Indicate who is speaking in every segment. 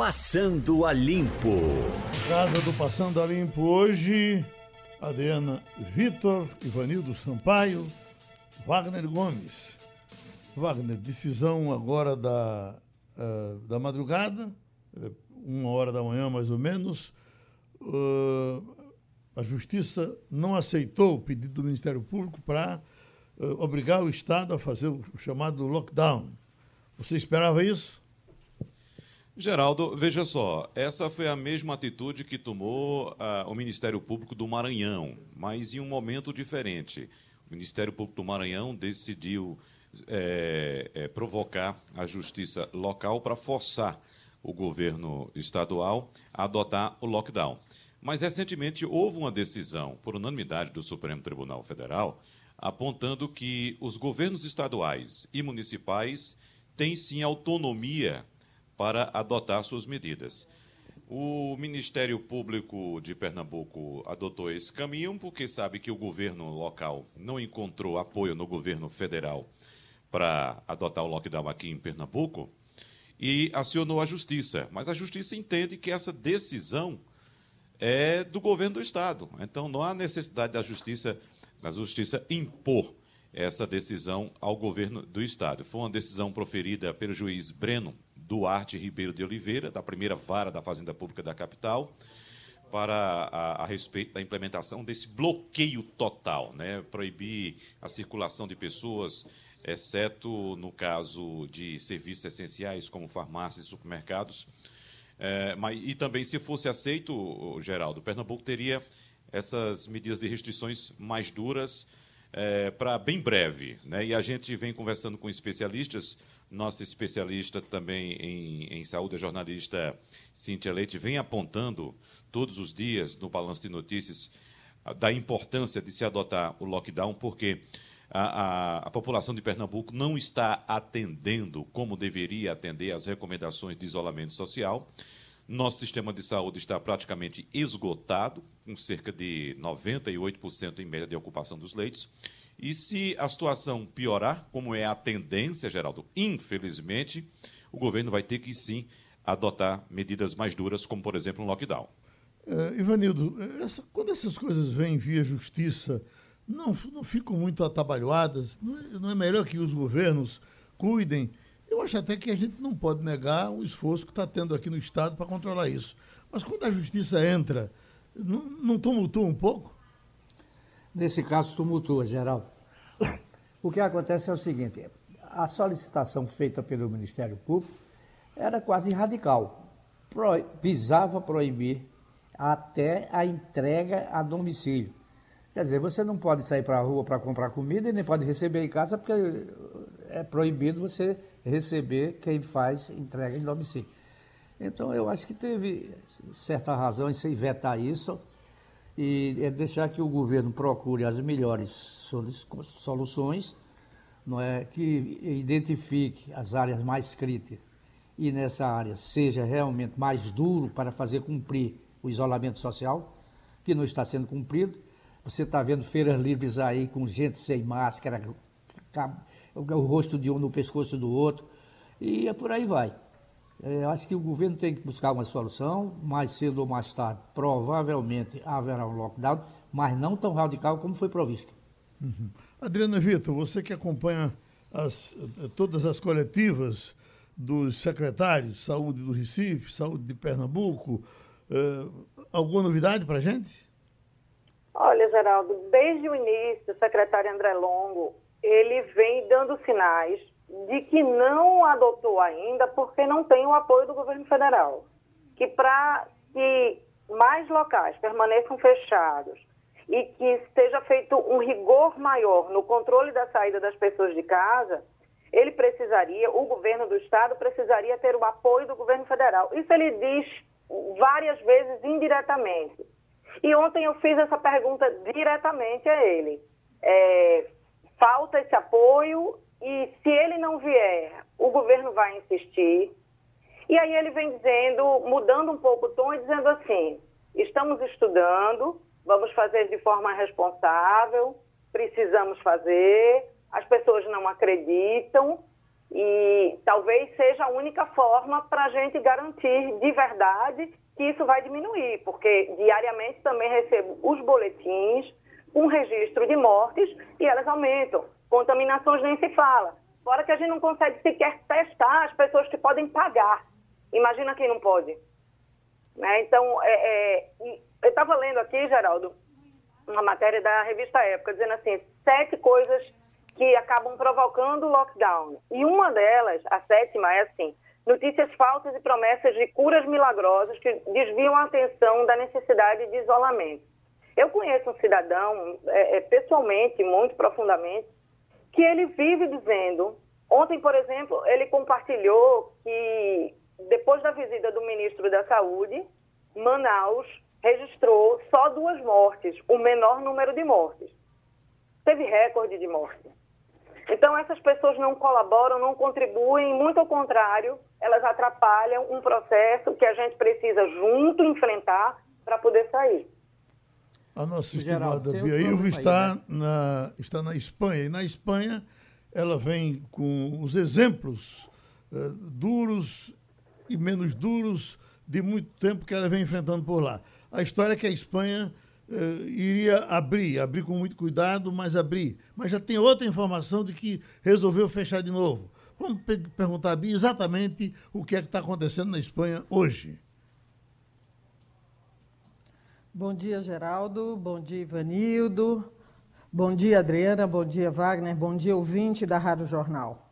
Speaker 1: Passando a Limpo.
Speaker 2: Casa do Passando a Limpo hoje, Adriana Vitor, Ivanildo Sampaio, Wagner Gomes. Wagner, decisão agora da, uh, da madrugada, eh, uma hora da manhã mais ou menos. Uh, a Justiça não aceitou o pedido do Ministério Público para uh, obrigar o Estado a fazer o chamado lockdown. Você esperava isso?
Speaker 3: Geraldo, veja só, essa foi a mesma atitude que tomou uh, o Ministério Público do Maranhão, mas em um momento diferente. O Ministério Público do Maranhão decidiu é, é, provocar a justiça local para forçar o governo estadual a adotar o lockdown. Mas recentemente houve uma decisão, por unanimidade do Supremo Tribunal Federal, apontando que os governos estaduais e municipais têm sim autonomia para adotar suas medidas. O Ministério Público de Pernambuco adotou esse caminho porque sabe que o governo local não encontrou apoio no governo federal para adotar o lockdown aqui em Pernambuco e acionou a justiça. Mas a justiça entende que essa decisão é do governo do estado. Então não há necessidade da justiça, da justiça impor essa decisão ao governo do estado. Foi uma decisão proferida pelo juiz Breno Duarte Ribeiro de Oliveira, da primeira vara da Fazenda Pública da capital, para a, a, respeito da implementação desse bloqueio total, né? proibir a circulação de pessoas, exceto no caso de serviços essenciais como farmácias e supermercados. É, mas, e também, se fosse aceito, Geraldo, Pernambuco teria essas medidas de restrições mais duras é, para bem breve. Né? E a gente vem conversando com especialistas nossa especialista também em, em saúde, a jornalista Cíntia Leite, vem apontando todos os dias no Balanço de Notícias da importância de se adotar o lockdown, porque a, a, a, população de Pernambuco não está atendendo como deveria atender às recomendações de isolamento social. Nosso sistema de saúde está praticamente esgotado, com cerca de 98% em média de ocupação dos leitos. E se a situação piorar, como é a tendência, Geraldo, infelizmente, o governo vai ter que sim adotar medidas mais duras, como por exemplo um lockdown.
Speaker 2: É, Ivanildo, essa, quando essas coisas vêm via justiça, não, não ficam muito atabalhoadas? Não é, não é melhor que os governos cuidem? Eu acho até que a gente não pode negar o esforço que está tendo aqui no Estado para controlar isso. Mas quando a justiça entra, não, não tumultua um pouco?
Speaker 4: Nesse caso, tumultua, Geraldo. O que acontece é o seguinte: a solicitação feita pelo Ministério Público era quase radical. Pro, visava proibir até a entrega a domicílio. Quer dizer, você não pode sair para a rua para comprar comida e nem pode receber em casa, porque é proibido você receber quem faz entrega em domicílio. Então, eu acho que teve certa razão em se vetar isso e é deixar que o governo procure as melhores soluções, não é que identifique as áreas mais críticas e nessa área seja realmente mais duro para fazer cumprir o isolamento social, que não está sendo cumprido. Você está vendo feiras livres aí com gente sem máscara, o rosto de um no pescoço do outro, e é por aí vai. É, acho que o governo tem que buscar uma solução, mais cedo ou mais tarde, provavelmente haverá um lockdown, mas não tão radical como foi provisto.
Speaker 2: Uhum. Adriana Vitor, você que acompanha as, todas as coletivas dos secretários de saúde do Recife, saúde de Pernambuco, uh, alguma novidade para a gente?
Speaker 5: Olha, Geraldo, desde o início, o secretário André Longo, ele vem dando sinais de que não adotou ainda porque não tem o apoio do governo federal. Que para que mais locais permaneçam fechados e que seja feito um rigor maior no controle da saída das pessoas de casa, ele precisaria, o governo do estado precisaria ter o apoio do governo federal. Isso ele diz várias vezes indiretamente. E ontem eu fiz essa pergunta diretamente a ele. É, falta esse apoio e se ele não vier, o governo vai insistir. E aí ele vem dizendo, mudando um pouco o tom e dizendo assim: estamos estudando, vamos fazer de forma responsável, precisamos fazer, as pessoas não acreditam, E talvez seja a única forma para a gente garantir de verdade que isso vai diminuir, porque diariamente também recebo os boletins, um registro de mortes e elas aumentam. Contaminações nem se fala. Fora que a gente não consegue sequer testar as pessoas que podem pagar. Imagina quem não pode. Né? Então, é, é, eu estava lendo aqui, Geraldo, uma matéria da revista Época, dizendo assim, sete coisas que acabam provocando o lockdown. E uma delas, a sétima, é assim, notícias falsas e promessas de curas milagrosas que desviam a atenção da necessidade de isolamento. Eu conheço um cidadão, é, é, pessoalmente, muito profundamente, que ele vive dizendo. Ontem, por exemplo, ele compartilhou que depois da visita do ministro da Saúde, Manaus registrou só duas mortes, o menor número de mortes. Teve recorde de mortes. Então, essas pessoas não colaboram, não contribuem, muito ao contrário, elas atrapalham um processo que a gente precisa junto enfrentar para poder sair.
Speaker 2: A nossa estimada Bia Ilva está, né? na, está na Espanha. E na Espanha ela vem com os exemplos uh, duros e menos duros de muito tempo que ela vem enfrentando por lá. A história é que a Espanha uh, iria abrir, abrir com muito cuidado, mas abrir. Mas já tem outra informação de que resolveu fechar de novo. Vamos perguntar a Bia exatamente o que é que está acontecendo na Espanha hoje.
Speaker 6: Bom dia, Geraldo. Bom dia, Ivanildo. Bom dia, Adriana. Bom dia, Wagner. Bom dia, ouvinte da Rádio Jornal.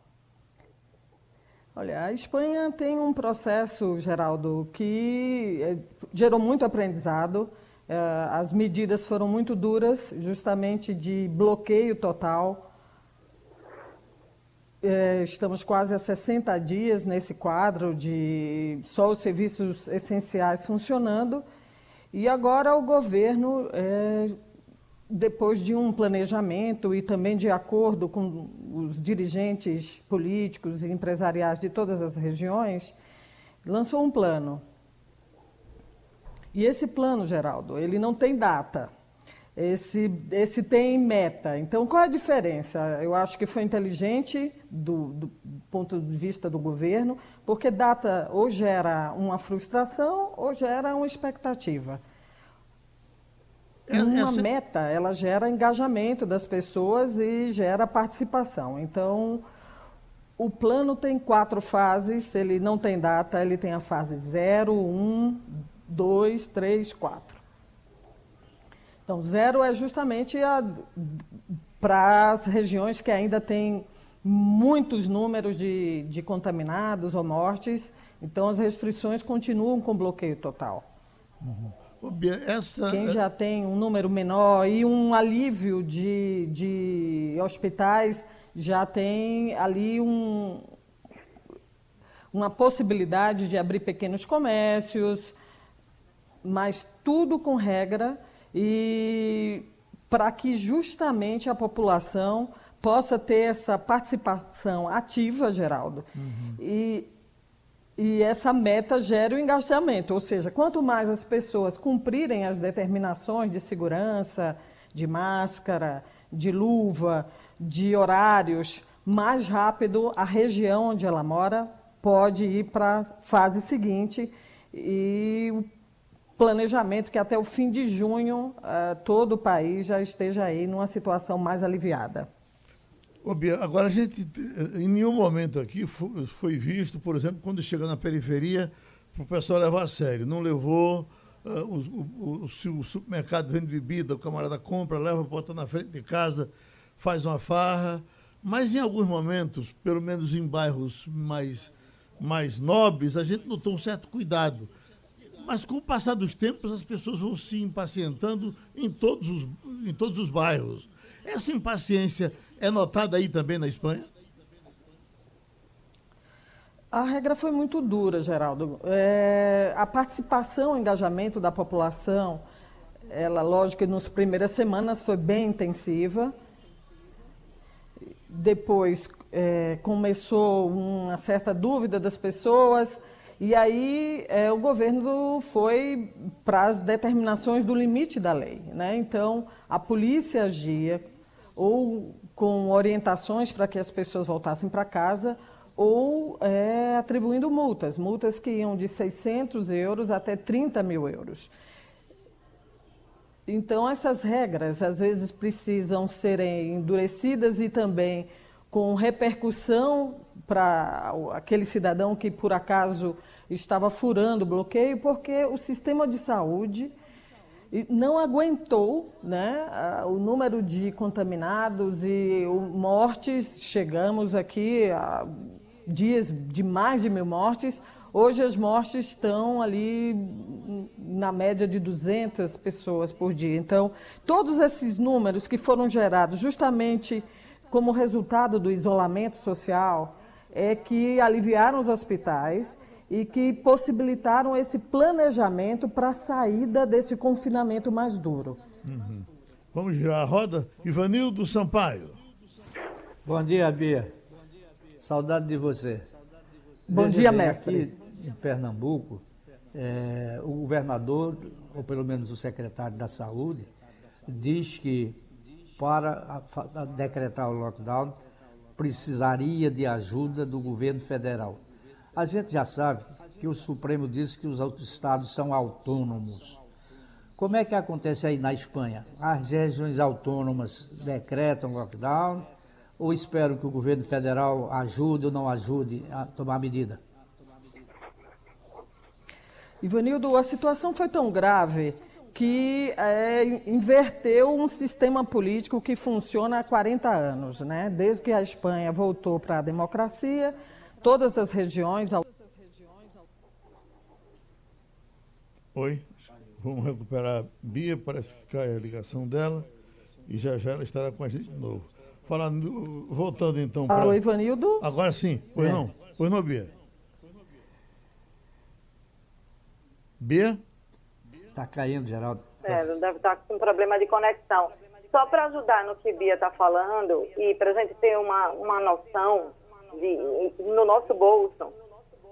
Speaker 6: Olha, a Espanha tem um processo, Geraldo, que eh, gerou muito aprendizado. Eh, as medidas foram muito duras, justamente de bloqueio total. Eh, estamos quase a 60 dias nesse quadro de só os serviços essenciais funcionando e agora o governo, é, depois de um planejamento e também de acordo com os dirigentes políticos e empresariais de todas as regiões, lançou um plano. E esse plano, Geraldo, ele não tem data. Esse, esse tem meta. Então, qual é a diferença? Eu acho que foi inteligente do, do ponto de vista do governo, porque data ou gera uma frustração ou gera uma expectativa. É, uma meta, ela gera engajamento das pessoas e gera participação. Então, o plano tem quatro fases, ele não tem data, ele tem a fase 0, 1, 2, 3, 4. Então, zero é justamente para as regiões que ainda têm muitos números de, de contaminados ou mortes, então as restrições continuam com bloqueio total.
Speaker 2: Uhum. Essa...
Speaker 6: Quem já tem um número menor e um alívio de, de hospitais já tem ali um, uma possibilidade de abrir pequenos comércios, mas tudo com regra e para que justamente a população possa ter essa participação ativa, Geraldo. Uhum. E, e essa meta gera o engajamento, ou seja, quanto mais as pessoas cumprirem as determinações de segurança, de máscara, de luva, de horários, mais rápido a região onde ela mora pode ir para a fase seguinte e o planejamento que até o fim de junho uh, todo o país já esteja aí numa situação mais aliviada.
Speaker 2: Ô Bia, agora a gente, em nenhum momento aqui foi visto, por exemplo, quando chega na periferia, para o pessoal levar a sério. Não levou, uh, o, o, o, o, supermercado vende bebida, o camarada compra, leva, bota na frente de casa, faz uma farra. Mas em alguns momentos, pelo menos em bairros mais, mais nobres, a gente notou um certo cuidado mas com o passar dos tempos, as pessoas vão se impacientando em todos os, em todos os bairros. Essa impaciência é notada aí também na Espanha?
Speaker 6: A regra foi muito dura, Geraldo. É, a participação, o engajamento da população, ela, lógico nas primeiras semanas foi bem intensiva. Depois é, começou uma certa dúvida das pessoas e aí é, o governo foi para as determinações do limite da lei. Né? Então, a polícia agia ou com orientações para que as pessoas voltassem para casa, ou é, atribuindo multas, multas que iam de 600 euros até 30 mil euros. Então, essas regras às vezes precisam serem endurecidas e também com repercussão para aquele cidadão que por acaso estava furando o bloqueio, porque o sistema de saúde não aguentou né, o número de contaminados e mortes. Chegamos aqui a dias de mais de mil mortes. Hoje as mortes estão ali na média de 200 pessoas por dia. Então, todos esses números que foram gerados justamente como resultado do isolamento social é que aliviaram os hospitais e que possibilitaram esse planejamento para a saída desse confinamento mais duro.
Speaker 2: Uhum. Vamos girar a roda. Ivanildo Sampaio.
Speaker 4: Bom dia, Bia. Saudade de você.
Speaker 6: Bom dia, mestre.
Speaker 4: Aqui em Pernambuco, é, o governador, ou pelo menos o secretário da Saúde, diz que para decretar o lockdown precisaria de ajuda do governo federal. A gente já sabe que o Supremo disse que os outros estados são autônomos. Como é que acontece aí na Espanha? As regiões autônomas decretam lockdown ou esperam que o governo federal ajude ou não ajude a tomar medida?
Speaker 6: Ivanildo, a situação foi tão grave que é, inverteu um sistema político que funciona há 40 anos. Né? Desde que a Espanha voltou para a democracia, todas as regiões.
Speaker 2: Oi, vamos recuperar a Bia, parece que cai a ligação dela e já já ela estará com a gente de novo. Falando, voltando então
Speaker 6: para. Alô, Ivanildo?
Speaker 2: Agora sim, pois é. não? Pois não, Bia? Bia?
Speaker 4: Está caindo, Geraldo.
Speaker 5: É, deve estar tá com problema de conexão. Só para ajudar no que Bia está falando e para a gente ter uma, uma noção de, no nosso bolso,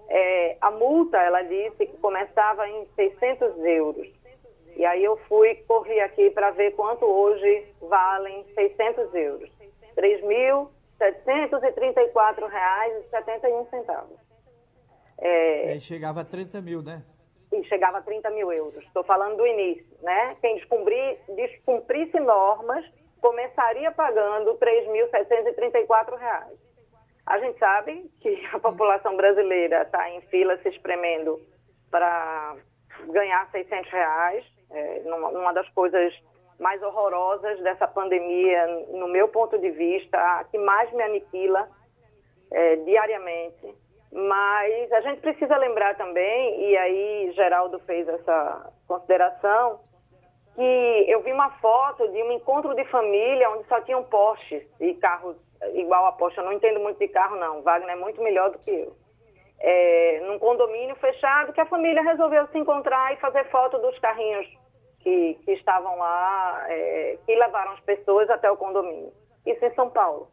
Speaker 5: é, a multa, ela disse que começava em 600 euros. E aí eu fui, corri aqui para ver quanto hoje valem 600 euros. R$ 3.734,71.
Speaker 4: É, é, chegava a 30 mil, né?
Speaker 5: E chegava a 30 mil euros. Estou falando do início, né? Quem descumprir, descumprisse normas começaria pagando R$ 3.734. A gente sabe que a população brasileira está em fila se espremendo para ganhar 600 reais. É, numa, numa, das coisas mais horrorosas dessa pandemia, no meu ponto de vista, a que mais me aniquila é, diariamente. Mas a gente precisa lembrar também, e aí Geraldo fez essa consideração, que eu vi uma foto de um encontro de família onde só tinham postes e carros igual a Porsche, eu não entendo muito de carro, não. Wagner é muito melhor do que eu. É, num condomínio fechado, que a família resolveu se encontrar e fazer foto dos carrinhos que, que estavam lá, é, que levaram as pessoas até o condomínio. Isso em São Paulo.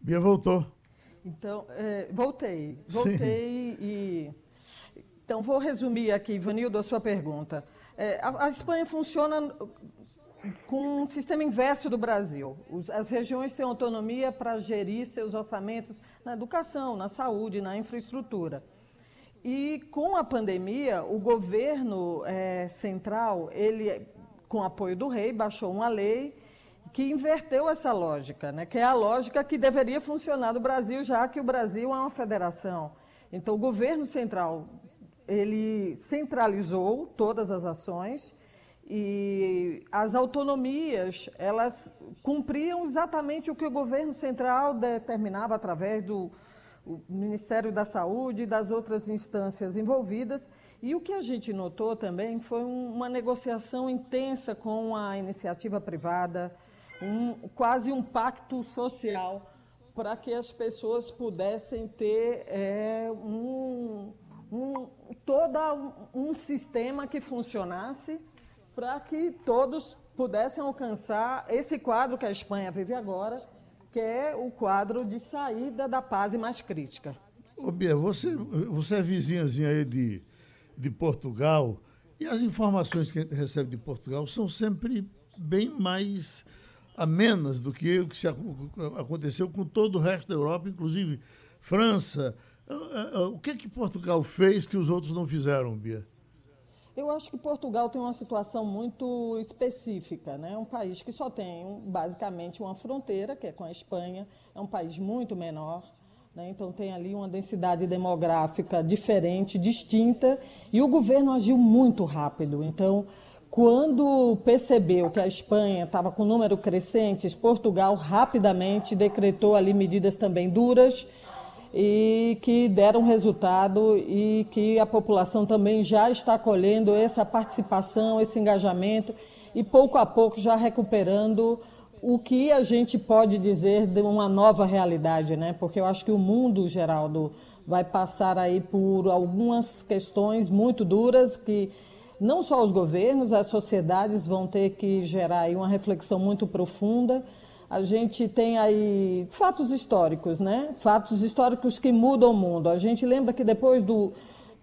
Speaker 2: Bia voltou.
Speaker 6: Então, é, voltei. Voltei Sim. e. Então, vou resumir aqui, Ivanildo, a sua pergunta. É, a, a Espanha funciona com um sistema inverso do Brasil. As regiões têm autonomia para gerir seus orçamentos na educação, na saúde, na infraestrutura. E com a pandemia, o governo é, central, ele, com apoio do rei, baixou uma lei que inverteu essa lógica, né? que é a lógica que deveria funcionar no Brasil, já que o Brasil é uma federação. Então, o governo central ele centralizou todas as ações e as autonomias, elas cumpriam exatamente o que o governo central determinava através do Ministério da Saúde e das outras instâncias envolvidas. E o que a gente notou também foi uma negociação intensa com a iniciativa privada, um, quase um pacto social para que as pessoas pudessem ter é, um, um, todo um sistema que funcionasse para que todos pudessem alcançar esse quadro que a Espanha vive agora, que é o quadro de saída da paz mais crítica.
Speaker 2: Ô Bia, você, você é vizinhazinha aí de, de Portugal, e as informações que a gente recebe de Portugal são sempre bem mais amenas do que o que aconteceu com todo o resto da Europa, inclusive França. Ah, ah, ah, o que é que Portugal fez que os outros não fizeram, Bia?
Speaker 6: Eu acho que Portugal tem uma situação muito específica, né? Um país que só tem basicamente uma fronteira, que é com a Espanha, é um país muito menor, né? então tem ali uma densidade demográfica diferente, distinta, e o governo agiu muito rápido. Então, quando percebeu que a Espanha estava com número crescentes, Portugal rapidamente decretou ali medidas também duras e que deram resultado e que a população também já está colhendo essa participação, esse engajamento e pouco a pouco já recuperando o que a gente pode dizer de uma nova realidade, né? Porque eu acho que o mundo, Geraldo, vai passar aí por algumas questões muito duras que não só os governos, as sociedades vão ter que gerar aí uma reflexão muito profunda a gente tem aí fatos históricos, né? Fatos históricos que mudam o mundo. A gente lembra que depois do,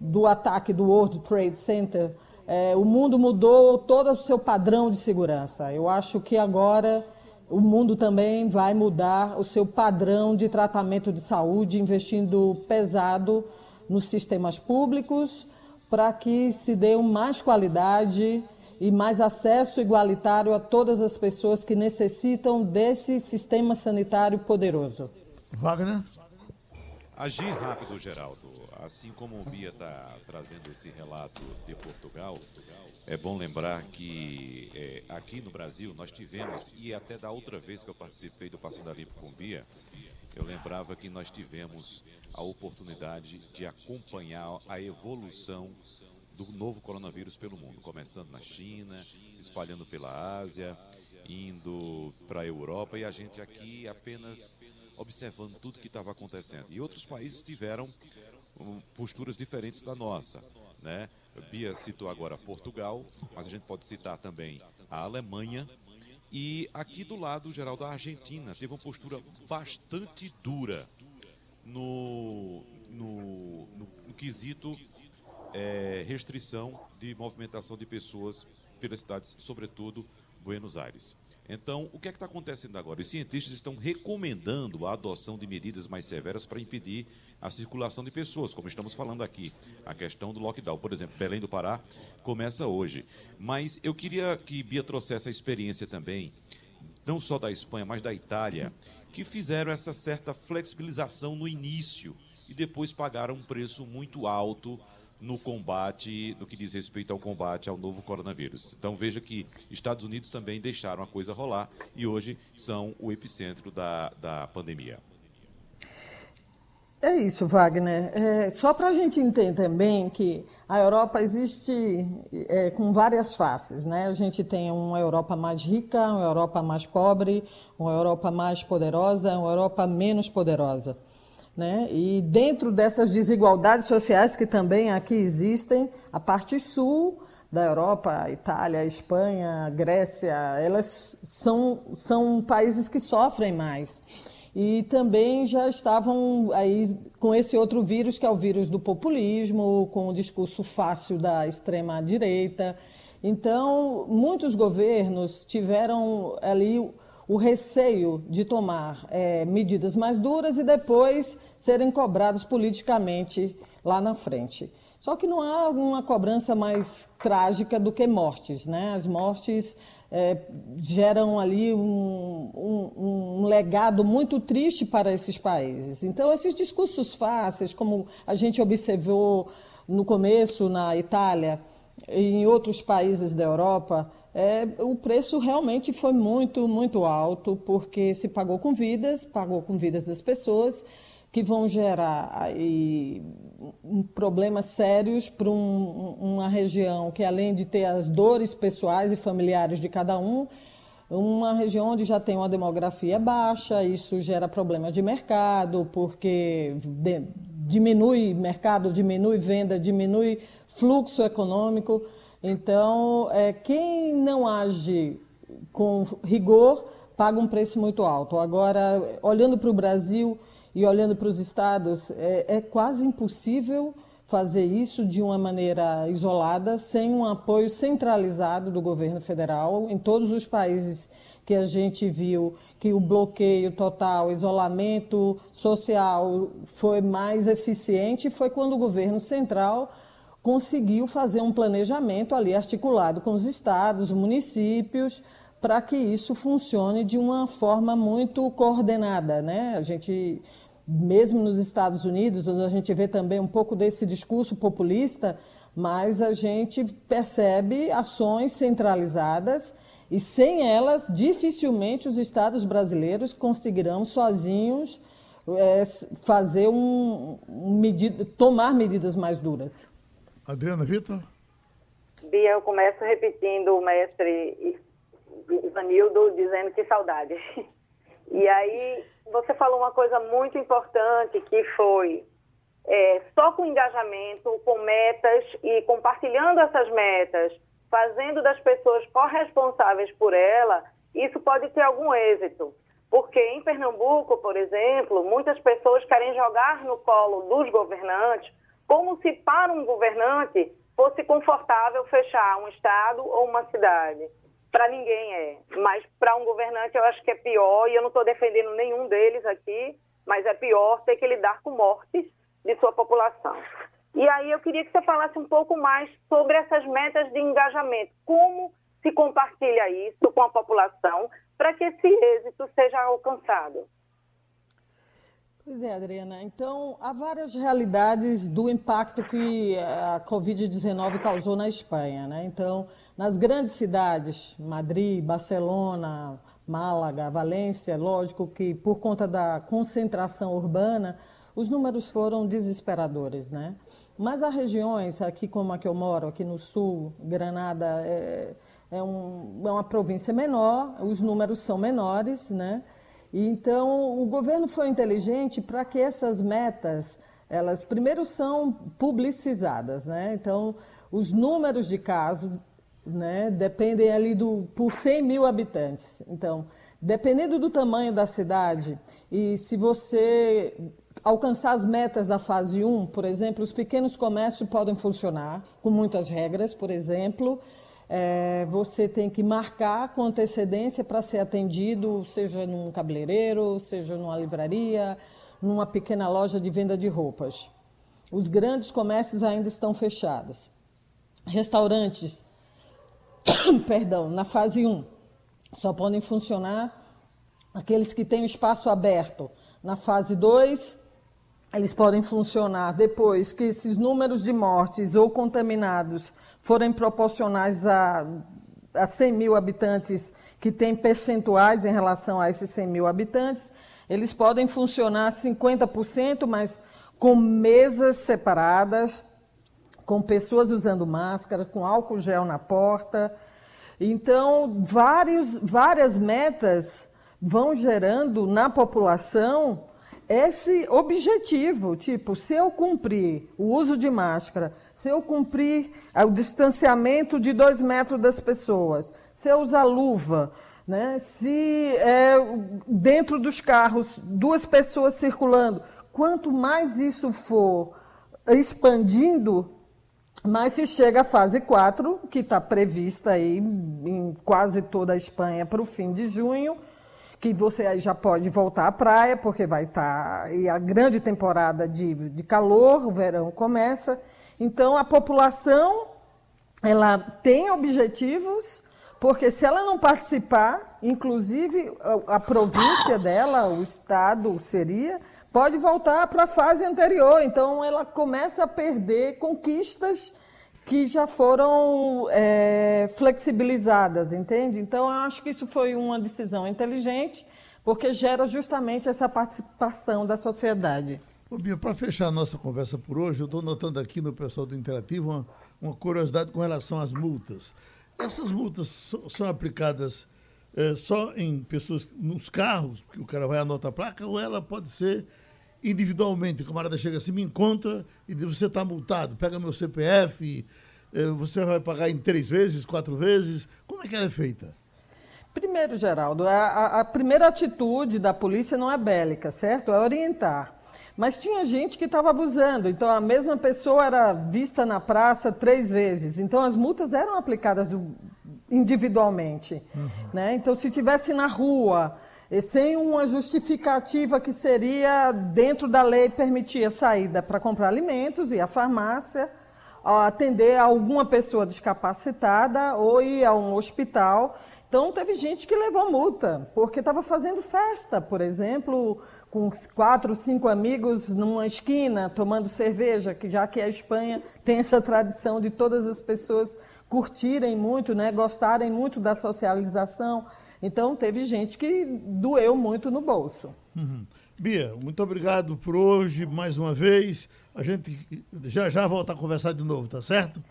Speaker 6: do ataque do World Trade Center, é, o mundo mudou todo o seu padrão de segurança. Eu acho que agora o mundo também vai mudar o seu padrão de tratamento de saúde, investindo pesado nos sistemas públicos para que se dê mais qualidade e mais acesso igualitário a todas as pessoas que necessitam desse sistema sanitário poderoso.
Speaker 2: Wagner?
Speaker 3: Agir rápido, Geraldo. Assim como o Bia está trazendo esse relato de Portugal, é bom lembrar que é, aqui no Brasil nós tivemos, e até da outra vez que eu participei do Passando a Limpo com Bia, eu lembrava que nós tivemos a oportunidade de acompanhar a evolução do novo coronavírus pelo mundo, começando na China, se espalhando pela Ásia, indo para a Europa e a gente aqui apenas observando tudo que estava acontecendo. E outros países tiveram posturas diferentes da nossa, né? Bia citou agora Portugal, mas a gente pode citar também a Alemanha, e aqui do lado, geral da Argentina, teve uma postura bastante dura no, no, no, no quesito é, restrição de movimentação de pessoas pelas cidades, sobretudo Buenos Aires. Então, o que é que está acontecendo agora? Os cientistas estão recomendando a adoção de medidas mais severas para impedir a circulação de pessoas, como estamos falando aqui. A questão do lockdown, por exemplo, Belém do Pará começa hoje. Mas eu queria que Bia trouxesse a experiência também, não só da Espanha, mas da Itália, que fizeram essa certa flexibilização no início e depois pagaram um preço muito alto no combate, no que diz respeito ao combate ao novo coronavírus. Então veja que Estados Unidos também deixaram a coisa rolar e hoje são o epicentro da, da pandemia.
Speaker 6: É isso, Wagner. É, só para a gente entender também que a Europa existe é, com várias faces. Né? A gente tem uma Europa mais rica, uma Europa mais pobre, uma Europa mais poderosa, uma Europa menos poderosa. Né? E dentro dessas desigualdades sociais que também aqui existem, a parte sul da Europa, Itália, Espanha, Grécia, elas são, são países que sofrem mais. E também já estavam aí com esse outro vírus, que é o vírus do populismo, com o discurso fácil da extrema-direita. Então, muitos governos tiveram ali o receio de tomar é, medidas mais duras e depois serem cobrados politicamente lá na frente. Só que não há uma cobrança mais trágica do que mortes. Né? As mortes é, geram ali um, um, um, legado muito triste para esses países. Então, esses discursos fáceis, como a gente observou no começo na Itália e em outros países da Europa, é, o preço realmente foi muito, muito alto, porque se pagou com vidas, pagou com vidas das pessoas, que vão gerar aí, problemas sérios para um, uma região que, além de ter as dores pessoais e familiares de cada um, uma região onde já tem uma demografia baixa, isso gera problemas de mercado, porque de, diminui mercado, diminui venda, diminui fluxo econômico. Então, é, quem não age com rigor paga um preço muito alto. Agora, olhando para o Brasil e olhando para os estados, é, é quase impossível fazer isso de uma maneira isolada, sem um apoio centralizado do governo federal. Em todos os países que a gente viu que o bloqueio total, isolamento social foi mais eficiente foi quando o governo central conseguiu fazer um planejamento ali articulado com os estados, municípios, para que isso funcione de uma forma muito coordenada, né? A gente mesmo nos Estados Unidos, onde a gente vê também um pouco desse discurso populista, mas a gente percebe ações centralizadas e sem elas, dificilmente os estados brasileiros conseguirão sozinhos é, fazer um, um medida, tomar medidas mais duras.
Speaker 2: Adriana Vitor?
Speaker 5: Bia, eu começo repetindo o mestre Ivanildo dizendo que saudade. E aí você falou uma coisa muito importante que foi é, só com engajamento, com metas e compartilhando essas metas, fazendo das pessoas corresponsáveis por ela, isso pode ter algum êxito. Porque em Pernambuco, por exemplo, muitas pessoas querem jogar no colo dos governantes como se para um governante fosse confortável fechar um estado ou uma cidade. Para ninguém é, mas para um governante eu acho que é pior, e eu não estou defendendo nenhum deles aqui, mas é pior ter que lidar com mortes de sua população. E aí eu queria que você falasse um pouco mais sobre essas metas de engajamento. Como se compartilha isso com a população para que esse êxito seja alcançado?
Speaker 6: Pois é, Adriana. Então, há várias realidades do impacto que a Covid-19 causou na Espanha. Né? Então, nas grandes cidades, Madrid, Barcelona, Málaga, Valência, lógico que por conta da concentração urbana, os números foram desesperadores, né? Mas há regiões, aqui como a que eu moro, aqui no sul, Granada é, é, um, é uma província menor, os números são menores, né? Então, o governo foi inteligente para que essas metas, elas primeiro são publicizadas, né? Então, os números de casos, né, dependem ali do por 100 mil habitantes. Então, dependendo do tamanho da cidade e se você alcançar as metas da fase 1, por exemplo, os pequenos comércios podem funcionar com muitas regras, por exemplo, é, você tem que marcar com antecedência para ser atendido, seja num cabeleireiro, seja numa livraria, numa pequena loja de venda de roupas. Os grandes comércios ainda estão fechados. Restaurantes, perdão, na fase 1, só podem funcionar aqueles que têm o espaço aberto. Na fase 2, eles podem funcionar depois que esses números de mortes ou contaminados forem proporcionais a, a 100 mil habitantes, que têm percentuais em relação a esses 100 mil habitantes, eles podem funcionar 50%, mas com mesas separadas, com pessoas usando máscara, com álcool gel na porta. Então, vários, várias metas vão gerando na população esse objetivo, tipo, se eu cumprir o uso de máscara, se eu cumprir o distanciamento de dois metros das pessoas, se eu usar luva, né, se é, dentro dos carros duas pessoas circulando, quanto mais isso for expandindo, mais se chega à fase 4, que está prevista aí em quase toda a Espanha para o fim de junho, que você aí já pode voltar à praia, porque vai estar tá, a grande temporada de, de calor, o verão começa. Então a população ela tem objetivos, porque se ela não participar, inclusive a, a província dela, o estado seria, pode voltar para a fase anterior. Então ela começa a perder conquistas que já foram é, flexibilizadas, entende? Então, eu acho que isso foi uma decisão inteligente, porque gera justamente essa participação da sociedade.
Speaker 2: Para fechar a nossa conversa por hoje, eu estou notando aqui no pessoal do Interativo uma, uma, curiosidade com relação às multas. Essas multas so, são aplicadas é, só em pessoas, nos carros, que o cara vai anotar a placa, ou ela pode ser individualmente. O camarada chega assim, me encontra e diz, você está multado, pega meu CPF, eh, você vai pagar em três vezes, quatro vezes. Como é que ela é feita?
Speaker 6: Primeiro, Geraldo, a, a primeira atitude da polícia não é bélica, certo? É orientar. Mas tinha gente que estava abusando, então a mesma pessoa era vista na praça três vezes. Então as multas eram aplicadas individualmente. Uhum. Né? Então, se tivesse na rua, sem uma justificativa que seria dentro da lei permitir a saída para comprar alimentos e a farmácia, atender alguma pessoa discapacitada ou ir a um hospital. Então, teve gente que levou multa, porque estava fazendo festa, por exemplo, com quatro, cinco amigos numa esquina, tomando cerveja, que já que a Espanha tem essa tradição de todas as pessoas curtirem muito, né, gostarem muito da socialização. Então, teve gente que doeu muito no bolso.
Speaker 2: Uhum. Bia, muito obrigado por hoje, mais uma vez. A gente já já volta a conversar de novo, tá certo?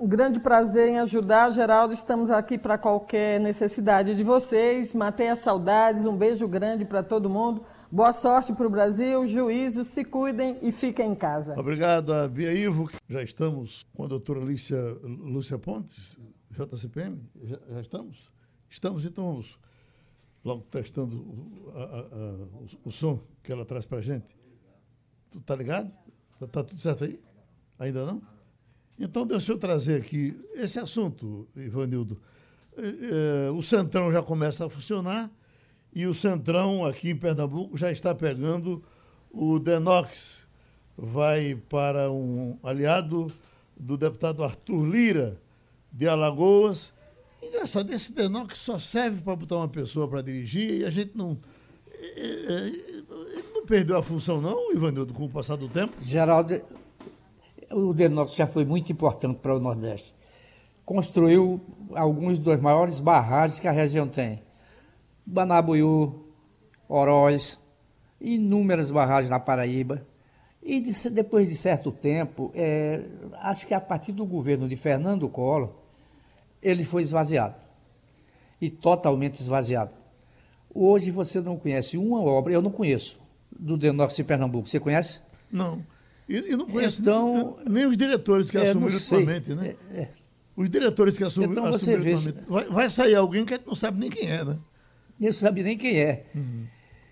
Speaker 6: Um grande prazer em ajudar, Geraldo. Estamos aqui para qualquer necessidade de vocês. Matei as saudades. Um beijo grande para todo mundo. Boa sorte para o Brasil. Juízo, se cuidem e fiquem em casa.
Speaker 2: Obrigado a Bia Ivo. Já estamos com a doutora Lúcia, Lúcia Pontes, JCPM. Já, já estamos? Estamos, então vamos logo testando o, a, a, o, o som que ela traz para a gente. Tu tá ligado? Tá, tá tudo certo aí? Ainda não? Então, deixa eu trazer aqui esse assunto, Ivanildo. É, é, o Centrão já começa a funcionar e o Centrão aqui em Pernambuco já está pegando o Denox. Vai para um aliado do deputado Arthur Lira, de Alagoas. Engraçado, esse Denox só serve para botar uma pessoa para dirigir e a gente não. É, ele não perdeu a função, não, Ivanildo, com o passar do tempo?
Speaker 4: Geraldo, o Denox já foi muito importante para o Nordeste. Construiu alguns dos maiores barragens que a região tem. Banabuiú, Oroz, inúmeras barragens na Paraíba. E de, depois de certo tempo, é, acho que a partir do governo de Fernando Collor, ele foi esvaziado. E totalmente esvaziado. Hoje você não conhece uma obra, eu não conheço, do Denox de Pernambuco. Você conhece?
Speaker 2: Não. E, e não conheço então, nem, nem os diretores que é, assumiram ultimamente, né? É, é. Os diretores que assumem, então, assumiram ultimamente. Vai, vai, sair alguém que a gente não sabe nem quem é, né?
Speaker 4: Não sabe nem quem é. Uhum.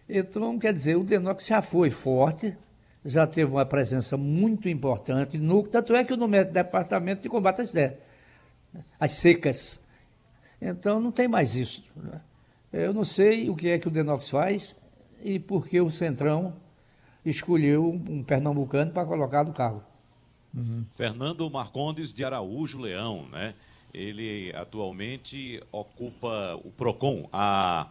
Speaker 4: Então, quer dizer, o Denox já foi forte, já teve uma presença muito importante, no, tanto é que o nome é Departamento de Combate às, às Secas. Então, não tem mais isso. Né? Eu não sei o que é que o Denox faz e por que o Centrão escolheu um pernambucano para colocar no cargo.
Speaker 3: Uhum. Fernando Marcondes de Araújo Leão, né? Ele atualmente ocupa o PROCON, a,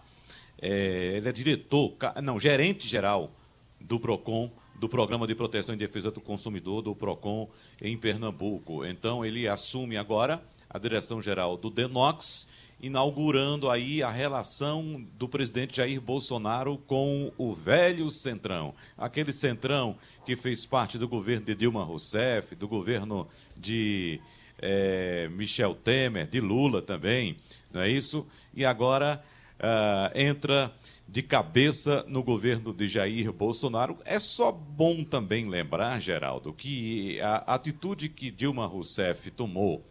Speaker 3: é, ele é diretor, não, gerente geral do PROCON, do Programa de Proteção e Defesa do Consumidor, do PROCON, em Pernambuco. Então, ele assume agora a direção geral do DENOX inaugurando aí a relação do presidente Jair Bolsonaro com o velho Centrão. Aquele Centrão que fez parte do governo de Dilma Rousseff, do governo de é, Michel Temer, de Lula também, não é isso? E agora uh, entra de cabeça no governo de Jair Bolsonaro. É só bom também lembrar, Geraldo, que a atitude que Dilma Rousseff tomou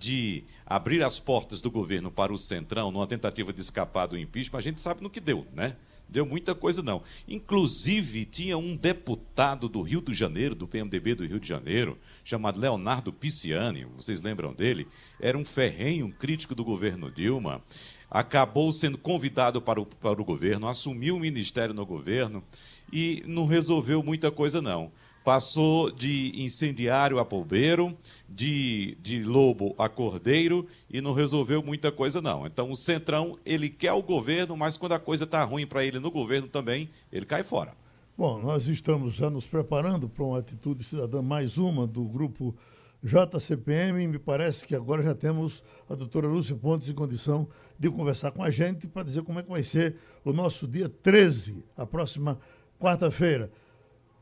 Speaker 3: de abrir as portas do governo para o Centrão numa tentativa de escapar do impeachment, a gente sabe no que deu, né? Deu muita coisa, não. Inclusive, tinha um deputado do Rio de Janeiro, do PMDB do Rio de Janeiro, chamado Leonardo Pisciani, vocês lembram dele? Era um ferrenho um crítico do governo Dilma. Acabou sendo convidado para o, para o governo, assumiu o ministério no governo e não resolveu muita coisa, não passou de incendiário a polbeiro, de, de lobo a cordeiro e não resolveu muita coisa não. Então o Centrão, ele quer o governo, mas quando a coisa está ruim para ele no governo também, ele cai fora.
Speaker 2: Bom, nós estamos já nos preparando para uma atitude cidadã, mais uma do grupo JCPM, me parece que agora já temos a doutora Lúcia Pontes em condição de conversar com a gente para dizer como é que vai ser o nosso dia 13, a próxima quarta-feira.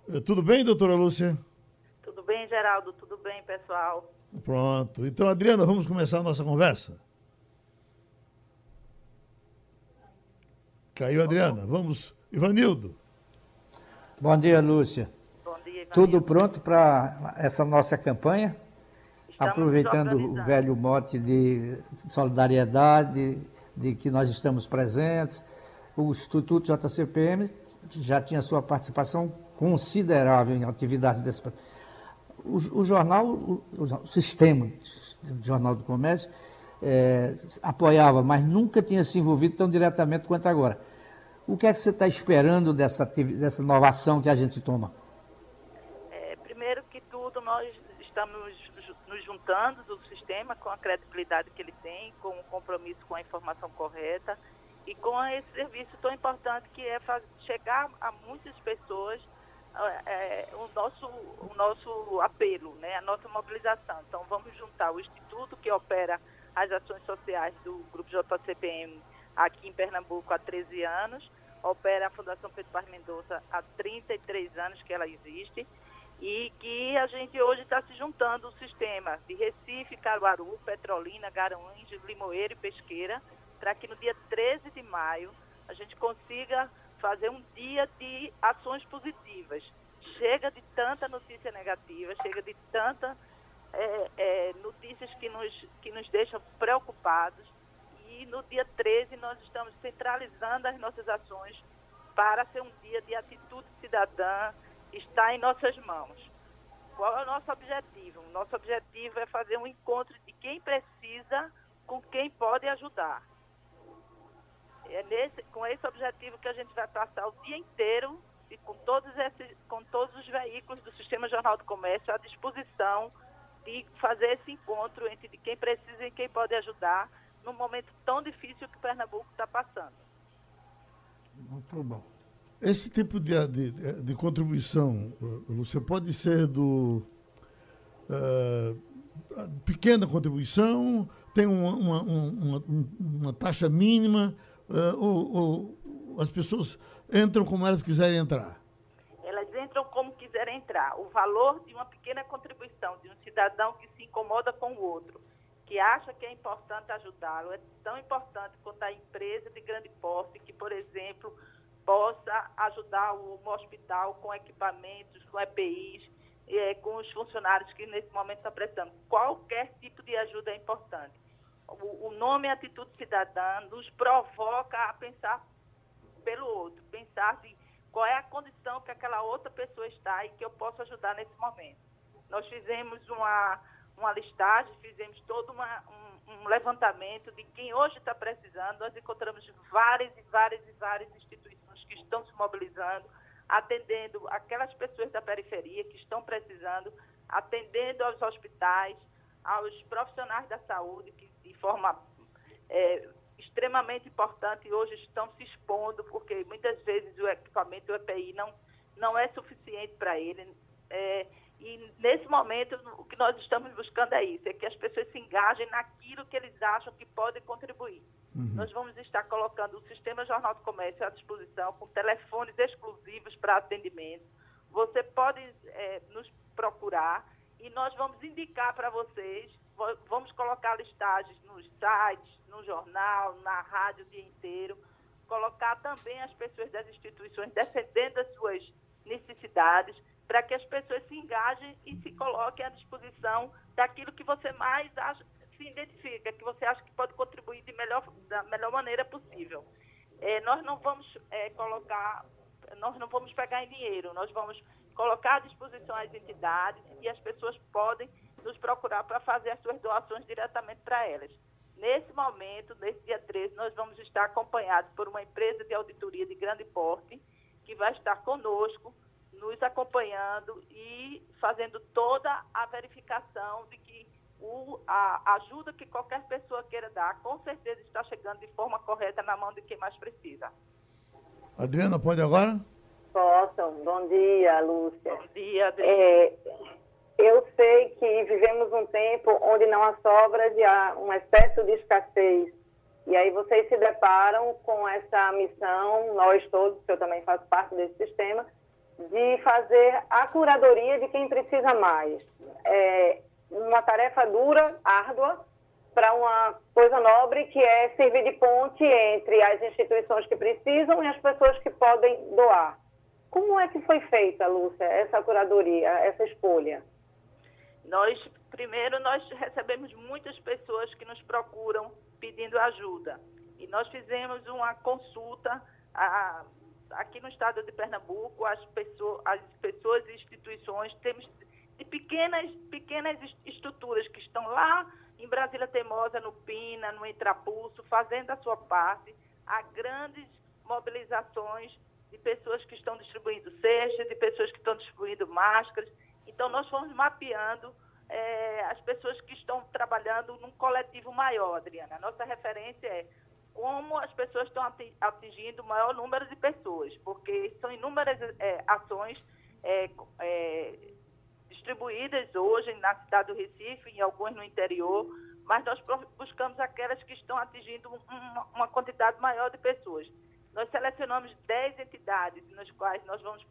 Speaker 2: Eh, tudo bem, doutora Lúcia?
Speaker 5: Bem, Geraldo. Tudo bem, pessoal.
Speaker 2: Pronto. Então, Adriana, vamos começar a nossa conversa? Caiu, Adriana. Vamos. Ivanildo.
Speaker 4: Bom dia, Lúcia. Bom dia, Ivanildo. Tudo pronto para essa nossa campanha? Estamos Aproveitando o velho mote de solidariedade, de que nós estamos presentes. O Instituto JCPM já tinha sua participação considerável em atividades desse. O, o jornal, o, o, sistema do Jornal do Comércio, é, apoiava, mas nunca tinha se envolvido tão diretamente quanto agora. O que é que você está esperando dessa, dessa inovação que a gente toma?
Speaker 7: É, primeiro que tudo, nós estamos nos juntando do sistema com a credibilidade que ele tem, com o compromisso com a informação correta e com esse serviço tão importante que é chegar a muitas pessoas é, o, nosso, o nosso apelo, né, a nossa mobilização. Então, vamos juntar o Instituto que opera as ações sociais do Grupo JCPM aqui em Pernambuco há 13 anos, opera a Fundação Pedro Paz Mendonça há 33 anos que ela existe, e que a gente hoje está se juntando o sistema de Recife, Caruaru, Petrolina, Garanhuns, Limoeiro e Pesqueira, para que no dia 13 de maio a gente consiga fazer um dia de ações positivas. Chega de tanta notícia negativa, chega de tanta é, é, notícias que nos, que nos deixam preocupados. E no dia 13 nós estamos centralizando as nossas ações para ser um dia de atitude cidadã, está em nossas mãos. Qual é o nosso objetivo? O nosso objetivo é fazer um encontro de quem precisa com quem pode ajudar. É nesse, com esse objetivo que a gente vai passar o dia inteiro e com todos, esses, com todos os veículos do Sistema Jornal do Comércio à disposição de fazer esse encontro entre quem precisa e quem pode ajudar num momento tão difícil que Pernambuco está passando.
Speaker 2: Muito bom. Esse tipo de, de, de contribuição, Lúcia, pode ser do uh, pequena contribuição, tem uma, uma, uma, uma taxa mínima, uh, ou, ou, as pessoas entram como elas quiserem entrar?
Speaker 7: Elas entram como quiserem entrar. O valor de uma pequena contribuição de um cidadão que se incomoda com o outro, que acha que é importante ajudá-lo, é tão importante quanto a empresa de grande porte que, por exemplo, possa ajudar o, hospital com equipamentos, com EPIs, é, com os funcionários que nesse momento estão prestando. Qualquer tipo de ajuda é importante o, o nome Atitude Cidadã nos provoca a pensar pelo outro, pensar de qual é a condição que aquela outra pessoa está e que eu posso ajudar nesse momento. Nós fizemos uma, uma listagem, fizemos todo uma, um, um levantamento de quem hoje está precisando. Nós encontramos várias e várias e várias instituições que estão se mobilizando, atendendo aquelas pessoas da periferia que estão precisando, atendendo aos hospitais, aos profissionais da saúde que forma é, extremamente importante e hoje estão se expondo, porque muitas vezes o equipamento, o EPI, não, não é suficiente para ele. É, e nesse momento, o que nós estamos buscando é isso, é que as pessoas se engajem naquilo que eles acham que podem contribuir. Uhum. Nós vamos estar colocando o Sistema Jornal do Comércio à disposição, com telefones exclusivos para atendimento. Você pode é, nos procurar e nós vamos indicar para vocês vamos colocar listagens nos sites, no jornal, na rádio o dia inteiro, colocar também as pessoas das instituições defendendo as suas necessidades, para que as pessoas se engajem e se coloquem à disposição daquilo que você mais acha, se identifica, que você acha que pode contribuir de melhor, da melhor maneira possível. É, nós não vamos é, colocar, nós não vamos pegar em dinheiro, nós vamos colocar à disposição as entidades e as pessoas podem nos procurar para fazer as suas doações diretamente para elas. Nesse momento, nesse dia 13, nós vamos estar acompanhados por uma empresa de auditoria de grande porte, que vai estar conosco, nos acompanhando e fazendo toda a verificação de que o, a ajuda que qualquer pessoa queira dar, com certeza está chegando de forma correta na mão de quem mais precisa.
Speaker 2: Adriana, pode agora?
Speaker 5: Posso. Bom dia, Lúcia.
Speaker 7: Bom dia, Adriana. É,
Speaker 5: eu sei que vivemos um tempo onde não há sobras e há um excesso de escassez. E aí vocês se deparam com essa missão, nós todos, que eu também faço parte desse sistema, de fazer a curadoria de quem precisa mais. É uma tarefa dura, árdua, para uma coisa nobre que é servir de ponte entre as instituições que precisam e as pessoas que podem doar. Como é que foi feita, Lúcia, essa curadoria, essa escolha?
Speaker 7: Nós, primeiro, nós recebemos muitas pessoas que nos procuram pedindo ajuda. E nós fizemos uma consulta a, aqui no estado de Pernambuco, as pessoas, as pessoas e instituições, temos de pequenas, pequenas estruturas que estão lá em Brasília Teimosa, no Pina, no Entrapulso, fazendo a sua parte. Há grandes mobilizações de pessoas que estão distribuindo cestas, de pessoas que estão distribuindo máscaras. Então, nós fomos mapeando é, as pessoas que estão trabalhando num coletivo maior, Adriana. A nossa referência é como as pessoas estão atingindo o maior número de pessoas, porque são inúmeras é, ações é, é, distribuídas hoje na cidade do Recife, em alguns no interior, mas nós buscamos aquelas que estão atingindo uma, uma quantidade maior de pessoas. Nós selecionamos 10 entidades nas quais nós vamos